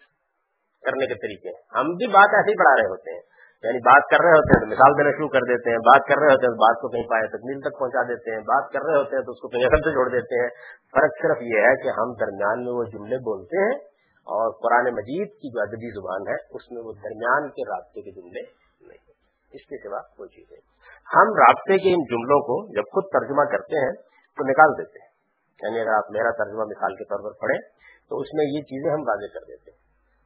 کرنے کے طریقے ہیں۔ ہم بھی بات ایسے ہی بڑھا رہے ہوتے ہیں۔ یعنی بات کر رہے ہوتے ہیں تو مثال دینا شروع کر دیتے ہیں، بات کر رہے ہوتے ہیں تو بات کو کہیں پائے تکمیل تک پہنچا دیتے ہیں، بات کر رہے ہوتے ہیں تو اس کو کہیں اصل سے جوڑ دیتے ہیں۔ فرق صرف یہ ہے کہ ہم درمیان میں وہ جملے بولتے ہیں اور قرآن مجید کی جو ادبی زبان ہے، اس میں وہ درمیان کے رابطے کے جملے نہیں اس کے سوا کوئی چیز نہیں۔ ہم رابطے کے ان جملوں کو جب خود ترجمہ کرتے ہیں، تو نکال دیتے ہیں۔ یعنی اگر آپ میرا ترجمہ مثال کے طور پر پڑھیں، تو اس میں یہ چیزیں ہم واضح کر دیتے ہیں۔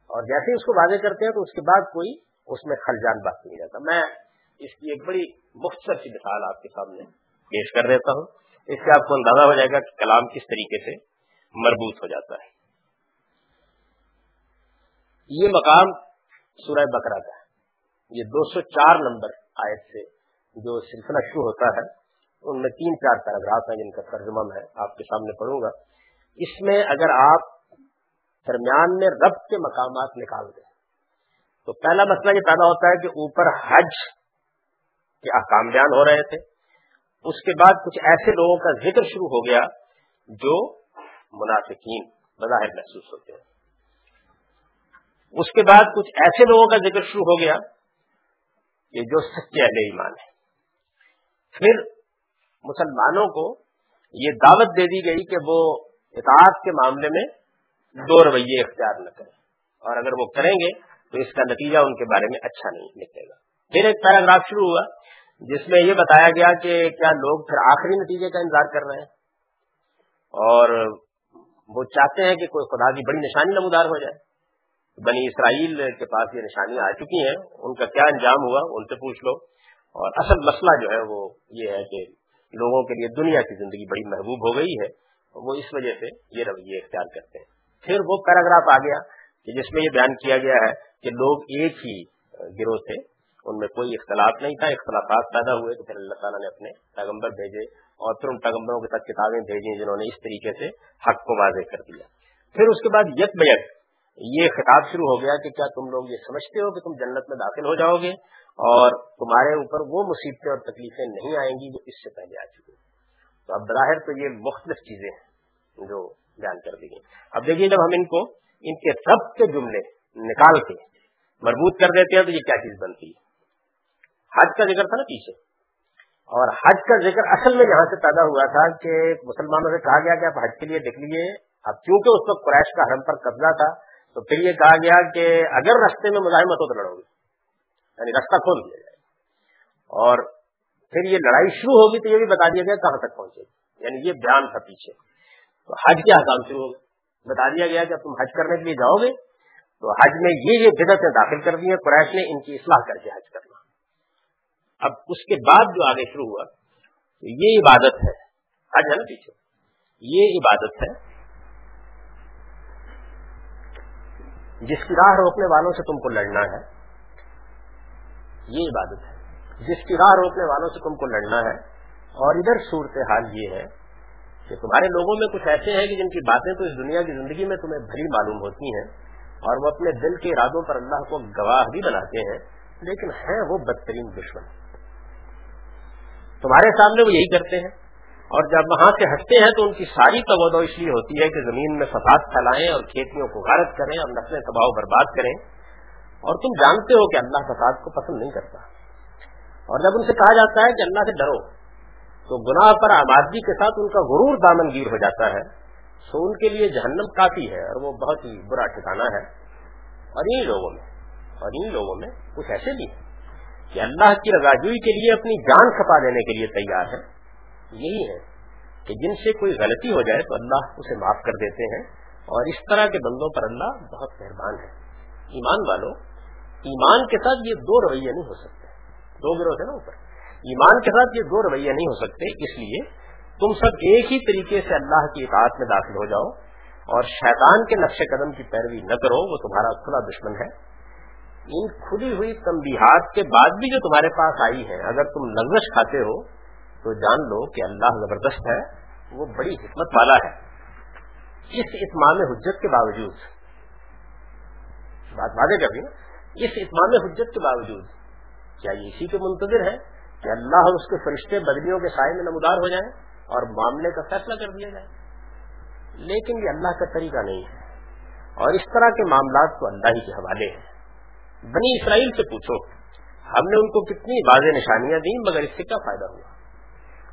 اور جیسے اس کو واضح کرتے ہیں، تو اس کے بعد کوئی اس میں خلجان بات نہیں رہتا۔ میں اس کی ایک بڑی مختصر سی مثال آپ کے سامنے پیش کر دیتا ہوں۔ اس سے آپ کو اندازہ ہو جائے گا کہ کلام کس طریقے سے مربوط ہو جاتا ہے۔ یہ مقام سورہ بکرا کا ہے۔ یہ دو سو چار نمبر آیت سے جو سلسلہ شروع ہوتا ہے، ان میں تین چار پیراگراف ہیں جن کا ترجمہ میں آپ کے سامنے پڑھوں گا۔ اس میں اگر آپ درمیان میں رب کے مقامات نکال دیں، تو پہلا مسئلہ یہ پیدا ہوتا ہے کہ اوپر حج کے احکام بیان ہو رہے تھے۔ اس کے بعد کچھ ایسے لوگوں کا ذکر شروع ہو گیا جو منافقین بظاہر محسوس ہوتے ہیں۔ اس کے بعد کچھ ایسے لوگوں کا ذکر شروع ہو گیا کہ جو سچے اہل ایمان ہے پھر مسلمانوں کو یہ دعوت دے دی گئی کہ وہ اطاعت کے معاملے میں دو رویے اختیار نہ کریں۔ اور اگر وہ کریں گے تو اس کا نتیجہ ان کے بارے میں اچھا نہیں نکلے گا۔ پھر ایک پیراگراف شروع ہوا جس میں یہ بتایا گیا کہ کیا لوگ پھر آخری نتیجے کا انتظار کر رہے ہیں۔ اور وہ چاہتے ہیں کہ کوئی خدا کی بڑی نشانی نمودار ہو جائے۔ بنی اسرائیل کے پاس یہ نشانیاں آ چکی ہیں، ان کا کیا انجام ہوا ان سے پوچھ لو۔ اور اصل مسئلہ جو ہے وہ یہ ہے کہ لوگوں کے لیے دنیا کی زندگی بڑی محبوب ہو گئی ہے، وہ اس وجہ سے یہ رویے اختیار کرتے ہیں۔ پھر وہ پیراگراف آ گیا کہ جس میں یہ بیان کیا گیا ہے کہ لوگ ایک ہی گروہ تھے، ان میں کوئی اختلاف نہیں تھا، اختلافات پیدا ہوئے تو پھر اللہ تعالیٰ نے اپنے پیغمبر بھیجے اور پھر ان پیغمبروں کے ساتھ کتابیں بھیجی جنہوں نے اس طریقے سے حق کو واضح کر دیا۔ پھر اس کے بعد یک بیک یہ خطاب شروع ہو گیا کہ کیا تم لوگ یہ سمجھتے ہو کہ تم جنت میں داخل ہو جاؤ گے اور تمہارے اوپر وہ مصیبتیں اور تکلیفیں نہیں آئیں گی جو اس سے پہلے آ چکی تو اب براہر تو یہ مختلف چیزیں ہیں جو بیان کر دی گئی اب دیکھیے جب ہم ان کو ان کے سب کے جملے نکال کے مربوط کر دیتے ہیں تو یہ کیا چیز بنتی ہے؟ حج کا ذکر تھا نا پیچھے۔ اور حج کا ذکر اصل میں یہاں سے پیدا ہوا تھا کہ مسلمانوں سے کہا گیا کہ آپ حج کے لیے دیکھ لیجیے اب چونکہ اس وقت قریش کا حرم پر قبضہ تھا تو پھر یہ کہا گیا کہ اگر رستے میں مزاحمت ہو تو لڑو گے۔ یعنی رستہ کھول دیا جائے۔ اور پھر یہ لڑائی شروع ہوگی تو یہ بھی بتا دیا گیا کہاں تک پہنچے۔ گی یعنی یہ بیان تھا پیچھے۔ تو حج کے حکام شروع ہو بتا دیا گیا کہ تم حج کرنے کے لیے جاؤ گے۔ تو حج میں یہ یہ بدتیں داخل کر دی ہیں۔ قریش نے ان کی اصلاح کر کے حج کرنا۔ اب اس کے بعد جو آگے شروع ہوا، تو یہ عبادت ہے۔ آج ہے نا پیچھے۔ یہ عبادت ہے۔ جس کی راہ روکنے والوں سے تم کو لڑنا ہے، یہ عبادت ہے۔ جس کی راہ روکنے والوں سے تم کو لڑنا ہے، اور ادھر صورت حال یہ ہے کہ تمہارے لوگوں میں کچھ ایسے ہیں کہ جن کی باتیں تو اس دنیا کی زندگی میں تمہیں بھری معلوم ہوتی ہیں، اور وہ اپنے دل کے ارادوں پر اللہ کو گواہ بھی بناتے ہیں، لیکن ہیں وہ بدترین دشمن۔ تمہارے سامنے وہ یہی کرتے ہیں۔ اور جب وہاں سے ہٹتے ہیں تو ان کی ساری توجہ اس لیے ہوتی ہے کہ زمین میں فساد پھیلائیں اور کھیتیوں کو غارت کریں اور نسلیں تباہ برباد کریں۔ اور تم جانتے ہو کہ اللہ فساد کو پسند نہیں کرتا۔ اور جب ان سے کہا جاتا ہے کہ اللہ سے ڈرو، تو گناہ پر آبادی کے ساتھ ان کا غرور دامن گیر ہو جاتا ہے۔ سو ان کے لیے جہنم کافی ہے اور وہ بہت ہی برا ٹھکانا ہے۔ اور ان لوگوں میں، اور ان لوگوں میں کچھ ایسے بھی ہیں کہ اللہ کی رضاجوئی کے لیے، اپنی جان کھپا دینے کے لیے تیار ہے یہی ہے کہ جن سے کوئی غلطی ہو جائے تو اللہ اسے معاف کر دیتے ہیں اور اس طرح کے بندوں پر اللہ بہت مہربان ہے۔ ایمان والو، ایمان کے ساتھ یہ دو رویے نہیں ہو سکتے۔ دو گروہ ہے نا اوپر۔ ایمان کے ساتھ یہ دو رویے نہیں ہو سکتے، اس لیے تم سب ایک ہی طریقے سے اللہ کی اطاعت میں داخل ہو جاؤ اور شیطان کے نقش قدم کی پیروی نہ کرو، وہ تمہارا کھلا دشمن ہے۔ ان کھلی ہوئی تنبیہات کے بعد بھی جو تمہارے پاس آئی ہے، اگر تم لغزش کھاتے ہو تو جان لو کہ اللہ زبردست ہے، وہ بڑی حکمت والا ہے۔ اس اتمام حجت کے باوجود، بات واضح کر دی نا؟ اس اتمام حجت کے باوجود، کیا یہ اسی کے منتظر ہے کہ اللہ اور اس کے فرشتے بدلیوں کے سائے میں نمودار ہو جائیں اور معاملے کا فیصلہ کر دیا جائے؟ لیکن یہ اللہ کا طریقہ نہیں ہے۔ اور اس طرح کے معاملات تو اللہ ہی کے حوالے ہیں۔ بنی اسرائیل سے پوچھو، ہم نے ان کو کتنی واضح نشانیاں دی مگر اس سے کیا فائدہ ہوا؟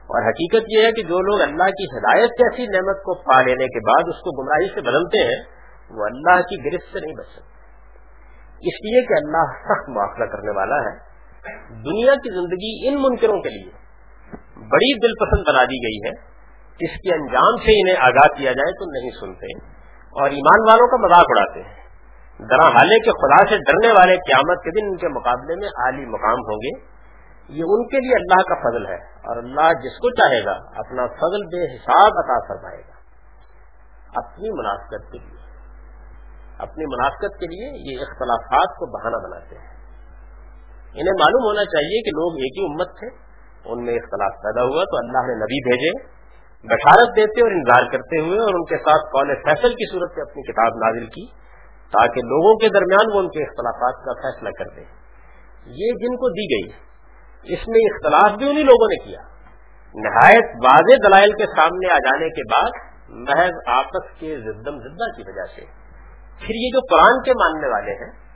اور حقیقت یہ ہے کہ جو لوگ اللہ کی ہدایت جیسی نعمت کو پا لینے کے بعد اس کو گمراہی سے بدلتے ہیں، وہ اللہ کی گرفت سے نہیں بچ سکتے۔ اس لیے کہ اللہ سخت مواخلہ کرنے والا ہے۔ دنیا کی زندگی ان منکروں کے لیے بڑی دل پسند بنا دی گئی ہے۔ جس کے انجام سے انہیں آگاہ کیا جائے تو نہیں سنتے۔ اور ایمان والوں کا مذاق اڑاتے ہیں۔ درا حالے کے خدا سے ڈرنے والے قیامت کے دن ان کے مقابلے میں عالی مقام ہوں گے۔ یہ ان کے لیے اللہ کا فضل ہے اور اللہ جس کو چاہے گا اپنا فضل بے حساب عطا فرمائے گا اپنی مناسبت کے لیے۔ اپنی مناسبت کے لیے یہ اختلافات کو بہانہ بناتے ہیں۔ انہیں معلوم ہونا چاہیے کہ لوگ ایک ہی امت تھے۔ ان میں اختلاف پیدا ہوا تو اللہ نے نبی بھیجے، بشارت دیتے اور انتظار کرتے ہوئے اور ان کے ساتھ قول فیصل کی صورت میں اپنی کتاب نازل کی تاکہ لوگوں کے درمیان وہ ان کے اختلافات کا فیصلہ کر دیں یہ جن کو دی گئی اس میں اختلاف بھی انہیں لوگوں نے کیا۔ نہایت واضح دلائل کے سامنے آ جانے کے بعد محض آپس کے زدم زدہ کی وجہ سے۔ پھر یہ جو قرآن کے ماننے والے ہیں،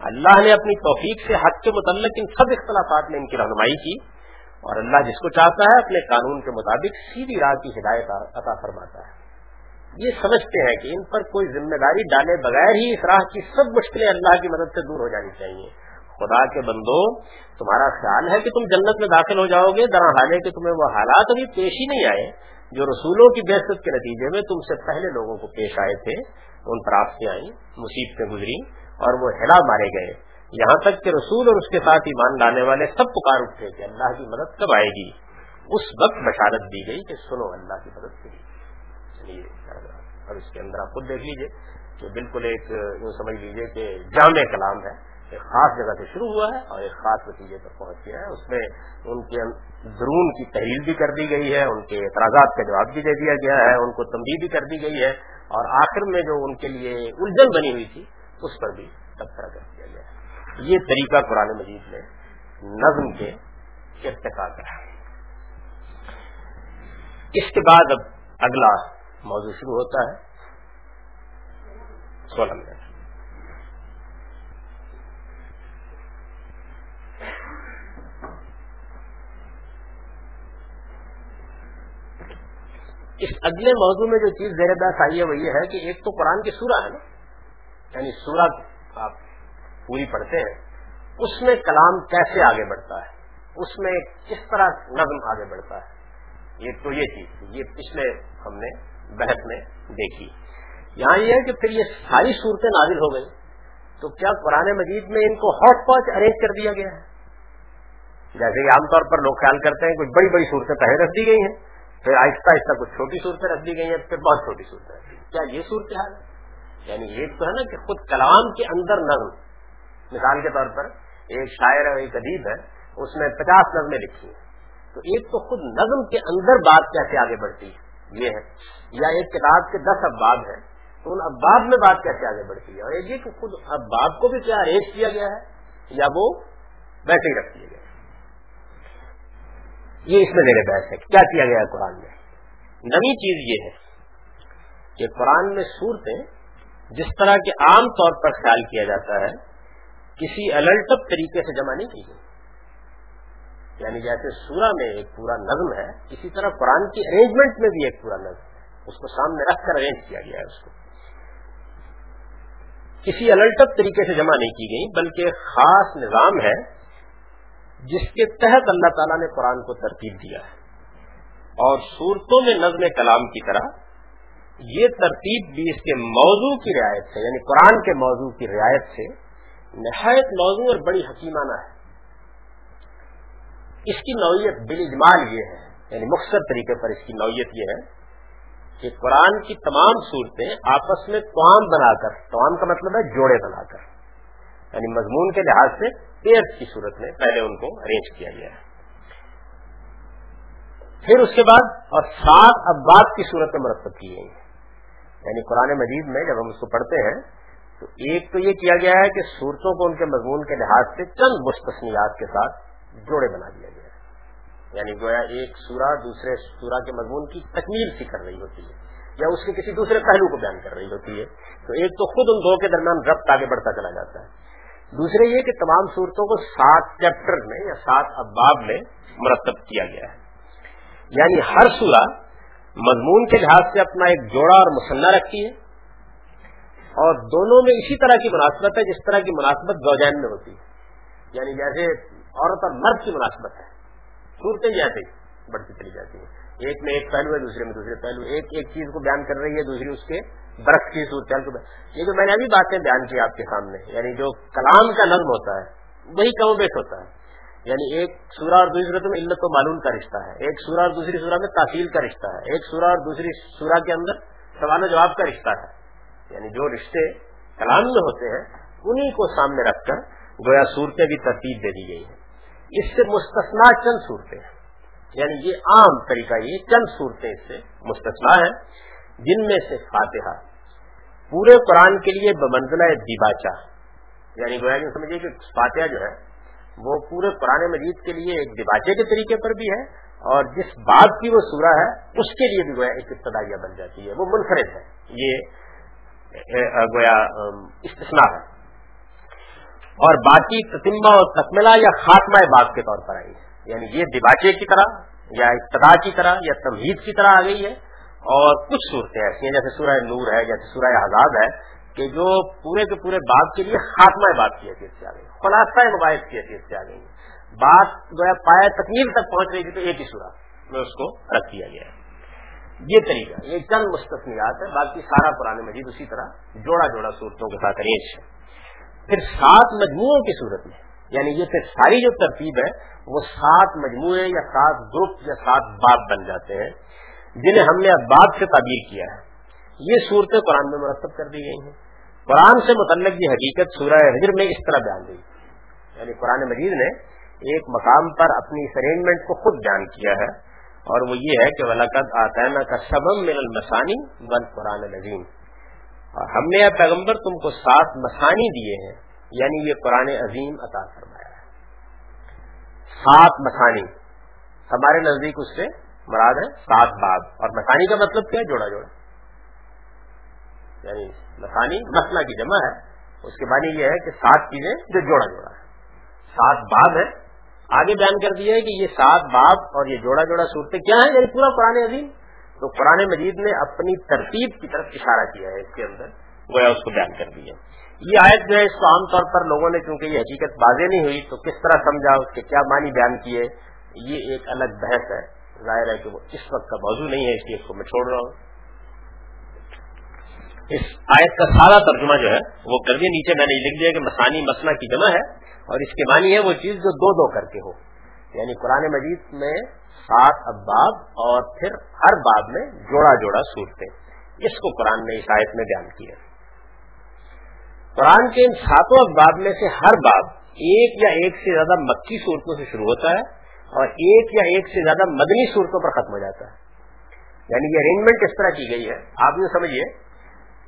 اللہ نے اپنی توفیق سے حق کے متعلق ان سب اختلافات میں ان کی رہنمائی کی اور اللہ جس کو چاہتا ہے، اپنے قانون کے مطابق سیدھی راہ کی ہدایت عطا فرماتا ہے۔ یہ سمجھتے ہیں کہ ان پر کوئی ذمہ داری ڈالے بغیر ہی اس راہ کی سب مشکلیں اللہ کی مدد سے دور ہو جانی چاہیے۔ خدا کے بندو، تمہارا خیال ہے کہ تم جنت میں داخل ہو جاؤ گے؟ درا حالے کہ تمہیں وہ حالات ابھی پیش ہی نہیں آئے، جو رسولوں کی بحثت کے نتیجے میں تم سے پہلے لوگوں کو پیش آئے تھے، ان پر آپ سے آئی مصیبتیں گزری اور وہ ہلا مارے گئے۔ یہاں تک کہ رسول اور اس کے ساتھ ایمان لانے والے سب پکار اٹھے کہ اللہ کی مدد کب آئے گی؟ اس وقت بشارت دی گئی کہ سنو اللہ کی مدد کے لیے اور اس کے اندر آپ خود دیکھ لیجیے کہ بالکل ایک سمجھ لیجیے کہ جامع کلام ہے، ایک خاص جگہ سے شروع ہوا ہے اور ایک خاص نتیجے پر پہنچ گیا ہے۔ اس میں ان کے درون کی تحریر بھی کر دی گئی ہے، ان کے اعتراضات کا جواب بھی دے دیا گیا ہے، ان کو تنبیہ بھی کر دی گئی ہے اور آخر میں جو ان کے لیے الجھن بنی ہوئی تھی، اس پر بھی تبصرہ کر دیا گیا ہے۔ یہ طریقہ قرآن مجید میں نظم کے ارتقا کا ہے۔ اس کے بعد اب اگلا موضوع شروع ہوتا ہے۔ سولہ منٹ۔ اس اگلے موضوع میں جو چیز زیر داس آئی ہے وہ یہ ہے کہ ایک تو قرآن کی سورہ ہے نا۔ یعنی سورہ آپ پوری پڑھتے ہیں۔ اس میں کلام کیسے آگے بڑھتا ہے؟ اس میں کس طرح نظم آگے بڑھتا ہے؟ یہ تو یہ چیز یہ پچھلے ہم نے بحث میں دیکھی۔ یہاں یہ ہے کہ پھر یہ ساری صورتیں نازل ہو گئی تو کیا قرآن مجید میں ان کو ہاٹ پاچ ارینج کر دیا گیا؟ ہے جیسے کہ عام طور پر لوگ خیال کرتے ہیں، کچھ بڑی بڑی صورتیں پہلے رکھ دی گئی ہیں، پھر آہستہ آہستہ کچھ چھوٹی صورتیں رکھ دی گئی ہیں، پھر بہت چھوٹی صورتیں رکھ دی۔ کیا یہ صورت حال ہے یعنی ایک تو ہے نا کہ خود کلام کے اندر نظم۔ مثال کے طور پر ایک شاعر ہے ایک ادیب ہے، اس نے پچاس نظمیں لکھی ہیں۔ تو ایک تو خود نظم کے اندر بات کیسے آگے بڑھتی ہے؟ یہ ہے یا ایک کتاب کے دس اباب ہیں تو ان اباب میں بات کیسے آگے بڑھتی ہے؟ اور یہ کہ خود اباب کو بھی کیا ارینج کیا گیا ہے یا وہ ویسے ہی رکھ دیا گیا یہ اس میں میرے بحث ہے۔ کیا کیا گیا ہے قرآن میں؟ نئی چیز یہ ہے کہ قرآن میں صورتیں جس طرح کے عام طور پر خیال کیا جاتا ہے، کسی الٹپ طریقے سے جمع نہیں کی گئی۔ یعنی جیسے سورہ میں ایک پورا نظم ہے، اسی طرح قرآن کی ارینجمنٹ میں بھی ایک پورا نظم ہے۔ اس کو سامنے رکھ کر ارینج کیا گیا ہے اس کو۔ کسی الٹپ طریقے سے جمع نہیں کی گئی، بلکہ خاص نظام ہے، جس کے تحت اللہ تعالیٰ نے قرآن کو ترتیب دیا ہے۔ اور صورتوں میں نظم کلام کی طرح، یہ ترتیب بھی اس کے موضوع کی رعایت سے یعنی قرآن کے موضوع کی رعایت سے نہایت موضوع اور بڑی حکیمانہ ہے۔ اس کی نوعیت بل اجمال یہ ہے یعنی مختصر طریقے پر اس کی نوعیت یہ ہے کہ قرآن کی تمام صورتیں آپس میں توام بنا کر توام کا مطلب ہے جوڑے بنا کر یعنی مضمون کے لحاظ سے ایئر کی صورت میں پہلے ان کو ارینج کیا گیا ہے۔ پھر اس کے بعد اور سات اباد کی صورت میں مرتب کی گئی یعنی قرآن مجید میں جب ہم اس کو پڑھتے ہیں، تو ایک تو یہ کیا گیا ہے کہ صورتوں کو ان کے مضمون کے لحاظ سے چند مستثنیات کے ساتھ جوڑے بنا دیا گیا۔ یعنی گویا ایک سورا دوسرے سورا کے مضمون کی تکمیل سی کر رہی ہوتی ہے، یا اس کے کسی دوسرے پہلو کو بیان کر رہی ہوتی ہے۔ تو ایک تو خود ان دو کے درمیان ربط آگے بڑھتا چلا جاتا ہے۔ دوسرے یہ کہ تمام صورتوں کو سات چیپٹر میں یا سات اباب میں مرتب کیا گیا ہے۔ یعنی ہر سورہ مضمون کے لحاظ سے اپنا ایک جوڑا اور مسنہ رکھتی ہے۔ اور دونوں میں اسی طرح کی مناسبت ہے جس طرح کی مناسبت گوجین میں ہوتی ہے۔ یعنی جیسے عورت اور مرد کی مناسبت ہے۔ صورتیں جیسے بڑھتی چلی جاتی ہیں۔ ایک میں ایک پہلو ہے، دوسرے میں دوسرے پہلو۔ ایک ایک چیز کو بیان کر رہی ہے، دوسری اس کے برف کی صورت کو یہ جو میں نے ابھی باتیں بیان کی آپ کے سامنے یعنی جو کلام کا نظم ہوتا ہے، وہی کم و بیش ہوتا ہے۔ یعنی ایک سورا اور دوسری صورت میں علت و معلوم کا رشتہ ہے، ایک سورا اور دوسری سورا میں تاثیل کا رشتہ ہے، ایک سورا اور دوسری سورا کے اندر سوال و جواب کا رشتہ ہے۔ یعنی جو رشتے کلام میں ہوتے ہیں انہیں کو سامنے رکھ کر گویا صورتیں بھی ترتیب دے دی گئی ہیں۔ اس سے مستثنا چند صورتیں یعنی یہ عام طریقہ یہ چند صورتیں اس سے مستثنا ہیں۔ جن میں سے فاتحہ، پورے قرآن کے لیے بمنزلہ دیباچا یعنی گویا کہ سمجھیے کہ فاتحہ جو ہے، وہ پورے قرآن مجید کے لیے ایک دیباچے کے طریقے پر بھی ہے اور جس بات کی وہ سورہ ہے، اس کے لیے بھی گویا ایک ابتدائیہ بن جاتی ہے۔ وہ منفرد ہے۔ یہ گویا استثنا ہے۔ اور باقی تتمہ اور تکملہ یا خاتمہ بات کے طور پر آئی۔ ہے یعنی یہ دباچے کی طرح یا ابتدا کی طرح یا تمہید کی طرح آ گئی ہے۔ اور کچھ صورتیں ایسی ہیں، جیسے سورہ نور ہے، جیسے سورہ آزاد ہے، کہ جو پورے کے پورے بات کے لیے خاتمہ بات کی حیثیت سے آ گئی، خلاصہ مباحث کی حیثیت سے آ گئی۔ بات جو ہے پایا تکمیل تک پہنچ رہی تھی تو ایک ہی سورہ میں اس کو رکھ دیا گیا یہ طریقہ، یہ چند مستثنیات ہے باقی سارا پرانے مجید اسی طرح جوڑا جوڑا صورتوں کے ساتھ ارینج ہے۔ پھر سات مجموعوں کی صورت میں یعنی یہ پھر ساری جو ترتیب ہے، وہ سات مجموعے یا سات گروپ یا سات باب بن جاتے ہیں، جنہیں ہم نے اباد سے تعبیر کیا ہے۔ یہ صورتیں قرآن میں مرتب کر دی گئی ہیں۔ قرآن سے متعلق یہ حقیقت سورہ حجر میں اس طرح بیان دی یعنی قرآن مجید نے ایک مقام پر اپنی اس ارینجمنٹ کو خود بیان کیا ہے، اور وہ یہ ہے کہ ولاقت آتینہ کا سبم من المسانی بن قرآن نظیم اور ہم نے پیغمبر تم کو سات مسانی دیے ہیں یعنی یہ قرآن عظیم عطا فرمایا ہے۔ سات مسانی ہمارے نزدیک اس سے مراد ہے سات باب۔ اور مسانی کا مطلب کیا ہے؟ جوڑا جوڑا۔ یعنی مسانی مسئلہ کی جمع ہے۔ اس کے بعد یہ ہے کہ سات چیزیں جو جوڑا جوڑا ہے سات باب ہے آگے بیان کر دیا ہے کہ یہ سات باب اور یہ جوڑا جوڑا صورتیں کیا ہیں؟ یعنی پورا قرآن عظیم۔ تو قرآن مجید نے اپنی ترتیب کی طرف اشارہ کیا ہے اس کے اندر، گویا اس کو بیان کر دیا۔ یہ آیت جو ہے، اس کو عام طور پر لوگوں نے چونکہ یہ حقیقت واضح نہیں ہوئی، تو کس طرح سمجھا، اس کے کیا معنی بیان کیے، یہ ایک الگ بحث ہے۔ ظاہر ہے کہ وہ اس وقت کا موضوع نہیں ہے، اس لیے اس کو میں چھوڑ رہا ہوں۔ اس آیت کا سارا ترجمہ جو ہے، وہ کر دیا۔ نیچے میں نے لکھ دیا کہ مسانی مسنا کی جمع ہے، اور اس کے معنی ہے وہ چیز جو دو دو کر کے ہو۔ یعنی قرآن مجید میں سات اباب اور پھر ہر باب میں جوڑا جوڑا صورتیں اس کو قرآن نے عیسائیت میں بیان کیا۔ قرآن کے ان ساتوں اباب میں سے ہر باب ایک یا ایک سے زیادہ مکی صورتوں سے شروع ہوتا ہے اور ایک یا ایک سے زیادہ مدنی صورتوں پر ختم ہو جاتا ہے۔ یعنی یہ ارینجمنٹ اس طرح کی گئی ہے۔ آپ یہ سمجھیے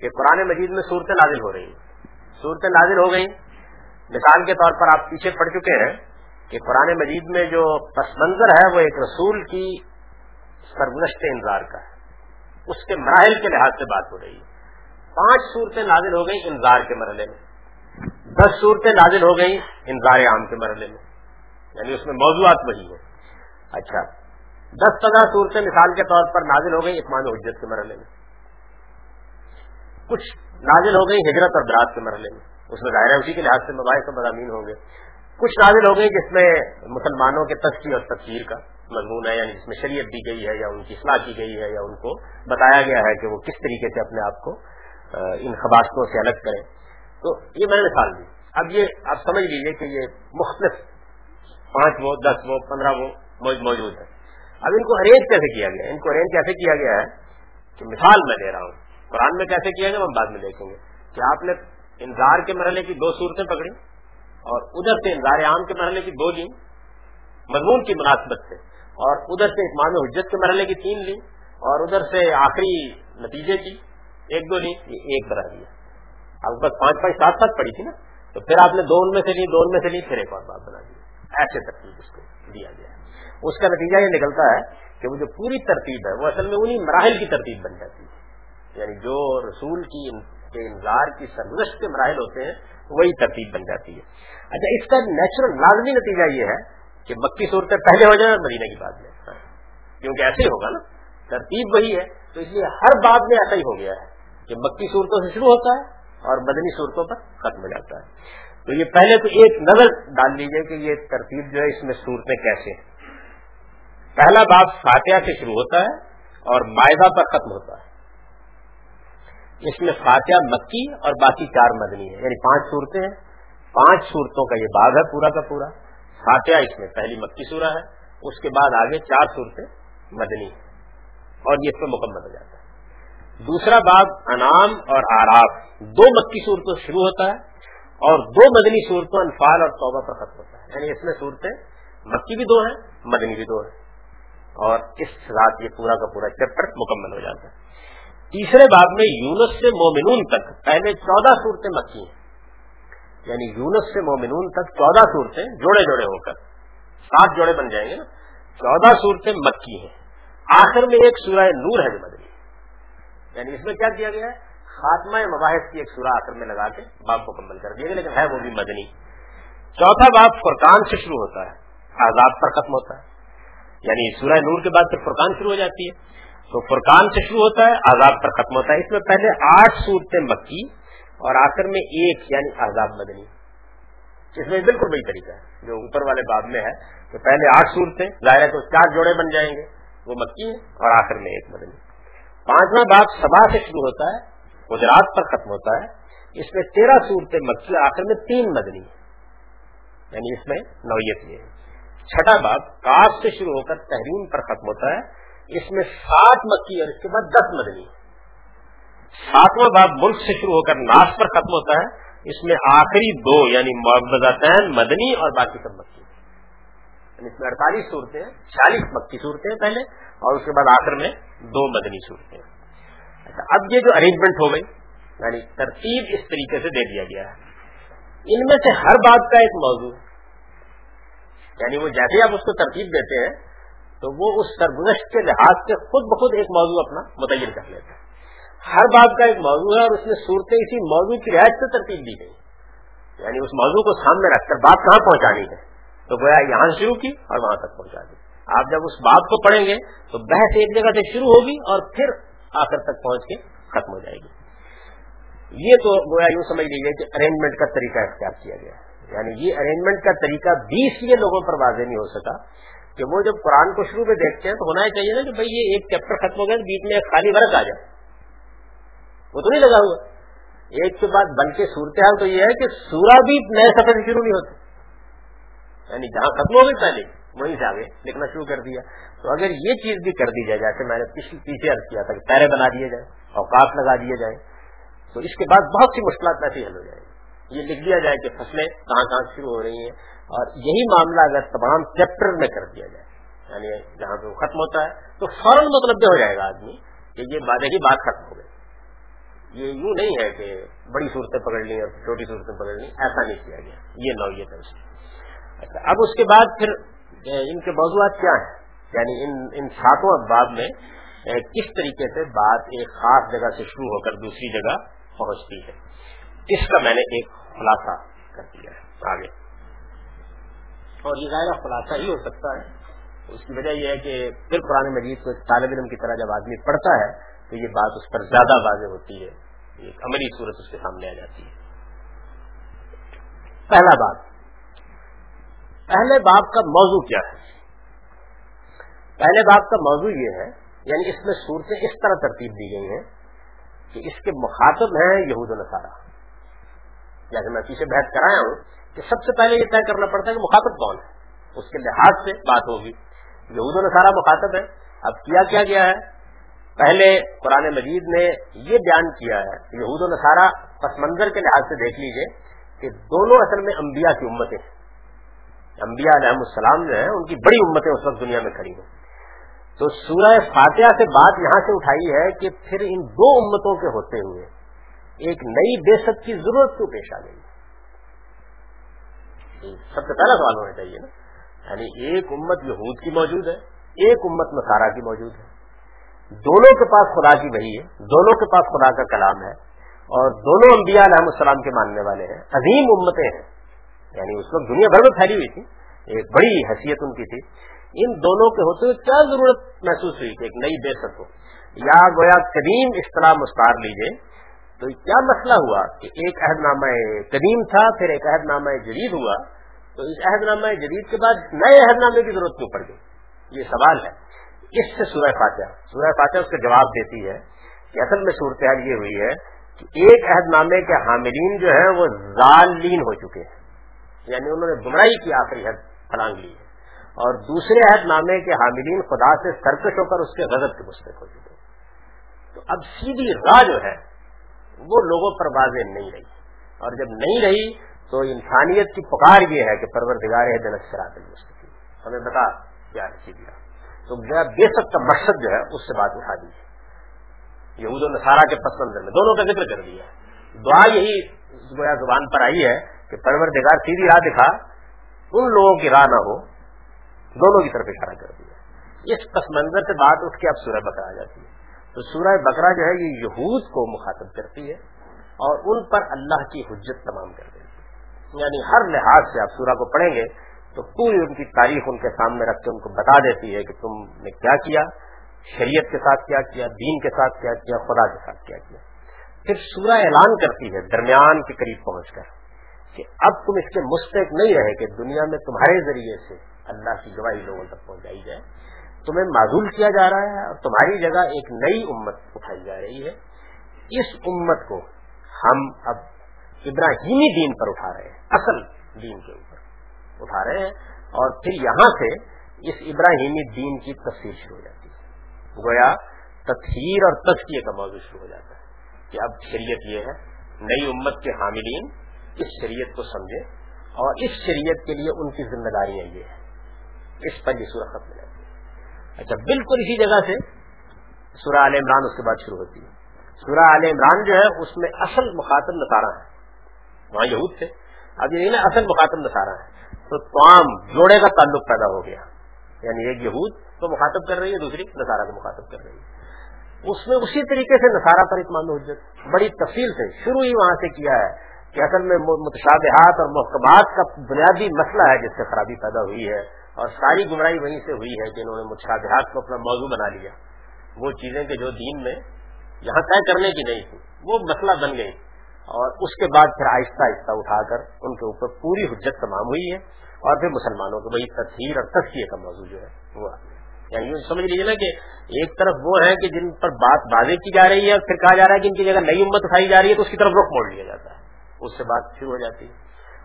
کہ قرآن مجید میں صورتیں نازل ہو رہی ہیں۔ صورتیں نازل ہو گئی مثال کے طور پر آپ پیچھے پڑ چکے ہیں۔ کہ قرآن مجید میں جو پس منظر ہے وہ ایک رسول کی سرگزشت انتظار کا ہے۔ اس کے مراحل کے لحاظ سے بات ہو رہی ہے۔ پانچ صورتیں نازل ہو گئی انتظار کے مرحلے میں۔ دس صورتیں نازل ہو گئی انتظار عام کے مرحلے میں۔ یعنی اس میں موضوعات وہی ہیں۔ اچھا۔ دس پندرہ صورتیں مثال کے طور پر نازل ہو گئی اقمان حجت کے مرحلے میں۔ کچھ نازل ہو گئی ہجرت اور برات کے مرحلے میں۔ اس میں ظاہر ہے اسی کے لحاظ سے مباحث و مضامین ہوں گے۔ کچھ نازل ہو گئی جس میں مسلمانوں کے تفصیل اور تفسیر کا مضمون ہے یعنی جس میں شریعت دی گئی ہے یا ان کی اصلاح کی گئی ہے یا ان کو بتایا گیا ہے کہ وہ کس طریقے سے اپنے آپ کو ان خباستوں سے الگ کریں۔ تو یہ میں نے مثال دی۔ اب یہ آپ سمجھ لیجیے کہ یہ مختلف پانچ وہ دس وہ پندرہ وہ موجود ہے اب ان کو ارینج کیسے کیا گیا؟ ان کو ارینج کیسے کیا گیا ہے؟ کہ مثال میں دے رہا ہوں۔ قرآن میں کیسے کیا گیا؟ ہم بعد میں دیکھیں گے۔ کہ آپ نے انتظار کے مرحلے کی دو صورتیں پکڑی اور ادھر سے انتظار عام کے مرحلے کی دو لی مضمون کی مناسبت سے، اور ادھر سے امام حجت کے مرحلے کی تین لی اور ادھر سے آخری نتیجے کی ایک دو لی یہ ایک بنا دیا اب بس پانچ پانچ سات سات پڑی تھی نا، تو پھر آپ نے دو ان میں سے لی دو ان میں سے لی پھر ایک اور بات بنا دی۔ ایسے ترتیب اس کو دیا گیا اس کا نتیجہ یہ نکلتا ہے کہ وہ جو پوری ترتیب ہے، وہ اصل میں انہیں مراحل کی ترتیب بن جاتی ہے۔ یعنی جو رسول کی انتظار کی سرگزشت کے مراحل ہوتے ہیں وہی ترتیب بن جاتی ہے۔ اچھا اس کا نیچرل لازمی نتیجہ یہ ہے کہ مکی صورتیں پہلے ہو جائیں اور مدینہ کی بات میں۔ کیونکہ ایسے ہی ہوگا نا۔ ترتیب وہی ہے۔ تو اس لیے ہر بات میں ایسا ہی ہو گیا ہے کہ مکی صورتوں سے شروع ہوتا ہے اور مدنی صورتوں پر ختم ہو جاتا ہے۔ تو یہ پہلے تو ایک نظر ڈال لیجیے کہ یہ ترتیب جو ہے اس میں صورتیں کیسے ہیں۔ پہلا باب فاتحہ سے شروع ہوتا ہے اور معاہدہ پر ختم ہوتا ہے۔ اس میں فاتحہ مکی اور باقی چار مدنی ہے یعنی پانچ صورتیں ہیں۔ پانچ صورتوں کا یہ باغ ہے پورا کا پورا۔ فاتحہ اس میں پہلی مکی سورہ ہے۔ اس کے بعد آگے چار صورتیں مدنی اور یہ اس میں مکمل ہو جاتا ہے۔ دوسرا باغ انعام اور آراب دو مکی صورتوں شروع ہوتا ہے اور دو مدنی صورتوں انفال اور توبہ پر ختم ہوتا ہے۔ یعنی اس میں صورتیں مکی بھی دو ہیں، مدنی بھی دو ہیں۔ اور اس رات یہ پورا کا پورا چیپٹر مکمل ہو جاتا ہے۔ تیسرے باب میں یونس سے مومنون تک، پہلے چودہ صورتیں مکی ہیں۔ یعنی یونس سے مومنون تک چودہ صورتیں جوڑے جوڑے ہو کر، سات جوڑے بن جائیں گے نا۔ چودہ صورتیں مکی ہیں۔ آخر میں ایک سورہ نور ہے جو مدنی یعنی اس میں کیا کیا گیا ہے؟ خاتمہ مباحث کی ایک سورہ آخر میں لگا کے باپ مکمل کر دیا گیا، لیکن ہے وہ بھی مدنی۔ چوتھا باپ فرقان سے شروع ہوتا ہے آزاد پر ختم ہوتا ہے۔ یعنی سورہ نور کے بعد پھر فرقان شروع ہو جاتی ہے۔ تو فرقان سے شروع ہوتا ہے آزاد پر ختم ہوتا ہے۔ اس میں پہلے آٹھ صورتیں مکی اور آخر میں ایک یعنی آزاد مدنی۔ اس میں بالکل وہی طریقہ ہے، جو اوپر والے باب میں ہے۔ تو پہلے آٹھ صورتیں ظاہر ہے تو چار جوڑے بن جائیں گے۔ وہ مکی ہے اور آخر میں ایک مدنی۔ پانچواں باب سبا سے شروع ہوتا ہے، گجرات پر ختم ہوتا ہے۔ اس میں تیرہ صورتیں مکی آخر میں تین مدنی یعنی اس میں نوعیت یہ ہے۔ چھٹا باب، کاف سے شروع ہو کر تحریم پر ختم ہوتا ہے۔ اس میں سات مکی اور اس کے بعد دس مدنی۔ ساتواں باب ملک سے شروع ہو کر ناس پر ختم ہوتا ہے۔ اس میں آخری دو یعنی معبدین مدنی اور باقی سب مکی۔ یعنی اس میں اڑتالیس صورتیں چالیس مکی صورتیں پہلے اور اس کے بعد آخر میں دو مدنی صورتیں اچھا اب یہ جو ارینجمنٹ ہو گئی یعنی ترتیب اس طریقے سے دے دیا گیا ہے۔ ان میں سے ہر بات کا ایک موضوع۔ یعنی وہ جیسے آپ اس کو ترتیب دیتے ہیں تو وہ اس سرگزشت کے لحاظ سے خود بخود ایک موضوع اپنا متعین کر لیتا ہے۔ ہر بات کا ایک موضوع ہے اور اس میں صورتیں اسی موضوع کی رعایت سے ترتیب دی گئی۔ یعنی اس موضوع کو سامنے رکھ کر بات کہاں پہنچانی ہے؟ تو گویا یہاں شروع کی اور وہاں تک پہنچا دی۔ آپ جب اس بات کو پڑھیں گے تو بحث ایک جگہ سے شروع ہوگی اور پھر آخر تک پہنچ کے ختم ہو جائے گی۔ یہ تو گویا یوں سمجھ لیجیے کہ ارینجمنٹ کا طریقہ اختیار کیا گیا۔ یعنی یہ ارینجمنٹ کا طریقہ بیس یہ لوگوں پر واضح نہیں ہو سکا کہ وہ جب قرآن کو شروع میں دیکھتے ہیں تو ہونا ہی چاہیے نا کہ بھائی یہ ایک چیپٹر ختم ہو گیا بیچ میں ایک خالی ورق آ جائے۔ وہ تو نہیں لگا ہوا۔ ایک کے بعد بلکہ صورتحال تو یہ ہے کہ سورہ بھی نئے سفر سے شروع نہیں ہوتی یعنی جہاں ختم ہو گئی پہلے، وہیں سے آگے لکھنا شروع کر دیا۔ تو اگر یہ چیز بھی کر دی جائے، جیسے میں نے پیچھے عرض کیا تھا کہ پیرے بنا دیے جائیں اوقات لگا دیے جائیں، تو اس کے بعد بہت سی مشکلات ایسی حل ہو جائیں۔ گی یہ لکھ دیا جائے کہ فصلیں کہاں کہاں شروع ہو رہی ہیں اور یہی معاملہ اگر تمام چیپٹر میں کر دیا جائے یعنی جہاں پہ وہ ختم ہوتا ہے، تو فوراً مطلب ہو جائے گا آدمی کہ یہ بات ہے بات ختم ہو گئی۔ یہ یوں نہیں ہے کہ بڑی صورتیں پکڑ لی اور چھوٹی صورتیں پکڑ لی ایسا نہیں کیا گیا، یہ نوعیت ہے اس کی۔ اچھا اب اس کے بعد پھر ان کے موضوعات کیا ہیں؟ یعنی ان ان ساتوں اباب میں کس طریقے سے بات ایک خاص جگہ سے شروع ہو کر دوسری جگہ پہنچتی ہے؟ اس کا میں نے ایک خلاصہ کر دیا ہے، آگے۔ اور یہ ظاہر خلاصہ ہی ہو سکتا ہے۔ اس کی وجہ یہ ہے کہ پھر قرآن مجید کو طالب علم کی طرح جب آدمی پڑھتا ہے، تو یہ بات اس پر زیادہ واضح ہوتی ہے۔ ایک عملی صورت اس کے سامنے آ جاتی ہے۔ پہلا بات پہلے باپ کا موضوع کیا ہے؟ پہلے باپ کا موضوع یہ ہے یعنی اس میں صورتیں اس طرح ترتیب دی گئی ہیں کہ اس کے مخاطب ہیں یہود نصارہ۔ جیسے میں پیچھے بحث کرایا ہوں کہ سب سے پہلے یہ طے کرنا پڑتا ہے کہ مخاطب کون ہے۔ اس کے لحاظ سے بات ہوگی۔ یہود نصارہ مخاطب ہے اب کیا کیا گیا ہے؟ پہلے قرآن مجید نے یہ بیان کیا ہے، یہود و نصارہ پس منظر کے لحاظ سے دیکھ لیجیے کہ دونوں اصل میں انبیاء کی امتیں۔ انبیاء علیہ السلام جو ہے ان کی بڑی امتیں اس وقت دنیا میں کھڑی ہیں۔ تو سورہ فاتحہ سے بات یہاں سے اٹھائی ہے کہ پھر ان دو امتوں کے ہوتے ہوئے ایک نئی بےست کی ضرورت کیوں پیش آ گئی؟ سب سے پہلا سوال ہونا چاہیے نا۔ یعنی ایک امت یہود کی موجود ہے، ایک امت مسارا کی موجود ہے۔ دونوں کے پاس خدا کی وہی ہے، دونوں کے پاس خدا کا کلام ہے اور دونوں انبیاء علیہ السلام کے ماننے والے ہیں۔ عظیم امتیں ہیں۔ یعنی اس وقت دنیا بھر میں پھیلی ہوئی تھی، ایک بڑی حیثیت ان کی تھی۔ ان دونوں کے ہوتے ہوئے کیا ضرورت محسوس ہوئی کہ ایک نئی بے ہو؟ یا گویا قدیم اصطلاح مستار لیجیے۔ تو کیا مسئلہ ہوا کہ ایک عہد نامہ قدیم تھا، پھر ایک عہد نامہ جدید ہوا، تو اس عہد نامہ جدید کے بعد نئے عہد نامے کی ضرورت کیوں پڑ گئی؟ یہ سوال ہے۔ اس سے سورہ فاتحہ سورہ فاتحہ اس کا جواب دیتی ہے کہ اصل میں صورتحال یہ ہوئی ہے کہ ایک عہد نامے کے حاملین جو ہیں وہ ظالین ہو چکے ہیں۔ یعنی انہوں نے گمراہی کی آخری حد پلانگ لی ہے۔ اور دوسرے عہد نامے کے حاملین خدا سے سرکش ہو کر اس کے غضب کے مستق ہو چکے تو اب سیدھی راہ جو ہے وہ لوگوں پر واضح نہیں رہی۔ اور جب نہیں رہی تو انسانیت کی پکار یہ ہے کہ پروردگار ہے دن شراط المستقیم۔ ہمیں بتا کیا ہے سیدھی تو بے سک کا مقصد جو ہے اس سے بات اٹھا دی۔ یہود و نصارہ کے پس منظر میں دونوں کا ذکر کر دیا۔ دعا یہی گویا زبان پر آئی ہے کہ پروردگار سیدھی راہ دکھا، ان لوگوں کی راہ نہ ہو، دونوں کی طرف اشارہ کر دیا۔ اس پس منظر سے بات اٹھ کے اب سورہ بکرا جاتی ہے۔ تو سورہ بکرا جو ہے یہ یہود کو مخاطب کرتی ہے اور ان پر اللہ کی حجت تمام کر دیتی ہے۔ یعنی ہر لحاظ سے آپ سورہ کو پڑھیں گے تو پوری ان کی تاریخ ان کے سامنے رکھ کے ان کو بتا دیتی ہے کہ تم نے کیا کیا، شریعت کے ساتھ کیا کیا، دین کے ساتھ کیا کیا، خدا کے ساتھ کیا کیا۔ پھر سورہ اعلان کرتی ہے درمیان کے قریب پہنچ کر کہ اب تم اس کے مستق نہیں رہے کہ دنیا میں تمہارے ذریعے سے اللہ کی گواہی لوگوں تک پہنچائی جائے۔ تمہیں معذول کیا جا رہا ہے اور تمہاری جگہ ایک نئی امت اٹھائی جا رہی ہے۔ اس امت کو ہم اب ابراہیمی دین پر اٹھا رہے ہیں، اصل دین کے اوپر اٹھا رہے ہیں۔ اور پھر یہاں سے اس ابراہیمی دین کی تفصیل شروع ہو جاتی ہے۔ گویا تطہیر اور تزکیے کا موضوع شروع ہو جاتا ہے کہ اب شریعت یہ ہے، نئی امت کے حاملین اس شریعت کو سمجھے اور اس شریعت کے لیے ان کی ذمہ داریاں یہ ہیں۔ اس پر یہ سورہ ختم ہے۔ اچھا بالکل اسی جگہ سے سورہ عال عمران اس کے بعد شروع ہوتی ہے۔ سورہ عال عمران جو ہے، اس میں اصل مخاطب نسارا ہے وہاں یہود تھے۔ اب یہ نا، اصل مخاطب نسارا ہے تو تمام جوڑے کا تعلق پیدا ہو گیا۔ یعنی ایک یہود کو مخاطب کر رہی ہے، دوسری نسارا کو مخاطب کر رہی ہے۔ اس میں اسی طریقے سے نسارا پر اطمان حجت۔ بڑی تفصیل سے، شروع ہی وہاں سے کیا ہے کہ اصل میں متشابہات اور محکمات کا بنیادی مسئلہ ہے جس سے خرابی پیدا ہوئی ہے۔ اور ساری گمراہی وہیں سے ہوئی ہے کہ انہوں نے متشابہات کو اپنا موضوع بنا لیا۔ وہ چیزیں کہ جو دین میں یہاں طے کرنے کی نہیں تھی وہ مسئلہ بن گئی۔ اور اس کے بعد پھر آہستہ آہستہ اٹھا کر ان کے اوپر پوری حجت تمام ہوئی ہے۔ اور پھر مسلمانوں کو وہی تصویر اور تصویر کا موضوع جو ہے، وہ یعنی سمجھ لیجیے نا کہ ایک طرف وہ ہے کہ جن پر بات واضح کی جا رہی ہے اور پھر کہا جا رہا ہے کہ ان کی جگہ نئی امت اٹھائی جا رہی ہے تو اس کی طرف رخ موڑ لیا جاتا ہے۔ اس سے بات شروع ہو جاتی ہے۔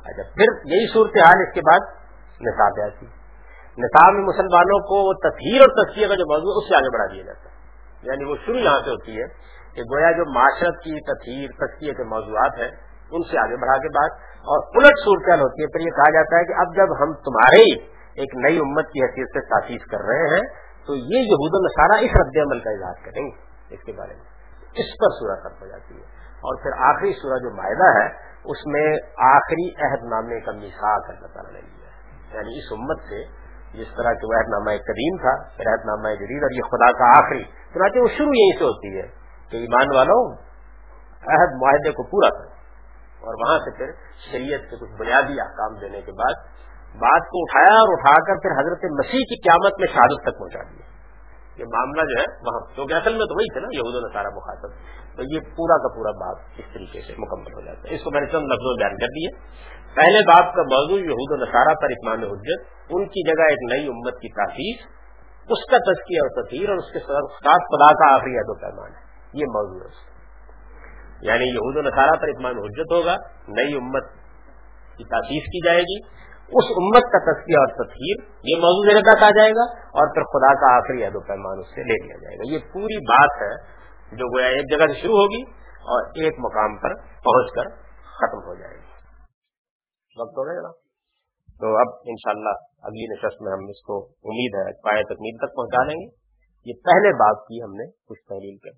اچھا پھر یہی صورت حال اس کے بعد نصاب آتی نصاب میں مسلمانوں کو تطہیر اور تسکیے کا جو موضوع ہے، اس سے آگے بڑھا دیا جاتا ہے۔ یعنی وہ شروع یہاں سے ہوتی ہے کہ گویا جو معاشرت کی تطہیر تسکیے کے موضوعات ہیں، ان سے آگے بڑھا کے بعد اور الٹ صورتحال ہوتی ہے۔ پھر یہ کہا جاتا ہے کہ اب جب ہم تمہارے ایک نئی امت کی حیثیت سے تاسیس کر رہے ہیں، تو یہ یہود النصارہ اس رد عمل کا اظہار کریں گے اس کے بارے میں۔ اس پر سورہ ختم ہو جاتی ہے۔ اور پھر آخری سورہ جو معاہدہ ہے، اس میں آخری عہد نامے کا مثاق اللہ تعالیٰ نے لیا ہے۔ یعنی اس امت سے جس طرح کہ وہ عہد نامہ قدیم تھا، پھر عہد نامہ جدید اور یہ خدا کا آخری۔ چنانچہ وہ شروع یہیں سے ہوتی ہے کہ ایمان والوں عہد معاہدے کو پورا کریں۔ اور وہاں سے پھر شریعت کے کچھ بنیادی احکام دینے کے بعد بات کو اٹھایا اور اٹھا کر پھر حضرت مسیح کی قیامت میں شہادت تک پہنچا دیا۔ یہ معاملہ جو ہے وہاں، کیونکہ اصل میں تو وہی تھے نا، یہود و سارا مخاطب۔ تو یہ پورا کا پورا بات اس طریقے سے مکمل ہو جاتا ہے۔ اس کو میں نے چند لفظوں بیان کر دیے پہلے باپ کا موضوع یہود و نصارہ پر اطمان حجت، ان کی جگہ ایک نئی امت کی تاثیر، اس کا تذکیہ اور تطہیر اور اس کے ساتھ خدا کا آخری عد و پیمان ہے۔ یہ موضوع ہے اس کا۔ یعنی یہود و نصارہ پر اطمان حجت ہوگا، نئی امت کی تاثیر کی جائے گی۔ اس امت کا تذکیہ اور تطہیر، یہ موضوع میرے تک آ جائے گا اور پھر خدا کا آخری عید و پیمان اس سے لے لیا جائے گا۔ یہ پوری بات ہے جو گویا ایک جگہ سے شروع ہوگی اور ایک مقام پر پہنچ کر ختم ہو جائے گی۔ وقت ہو گیا نا تو اب انشاءاللہ اگلی نشست میں ہم اس کو امید ہے، پائے تکمیل تک پہنچا لیں گے۔ یہ پہلے بات کی ہم نے کچھ تحلیل کر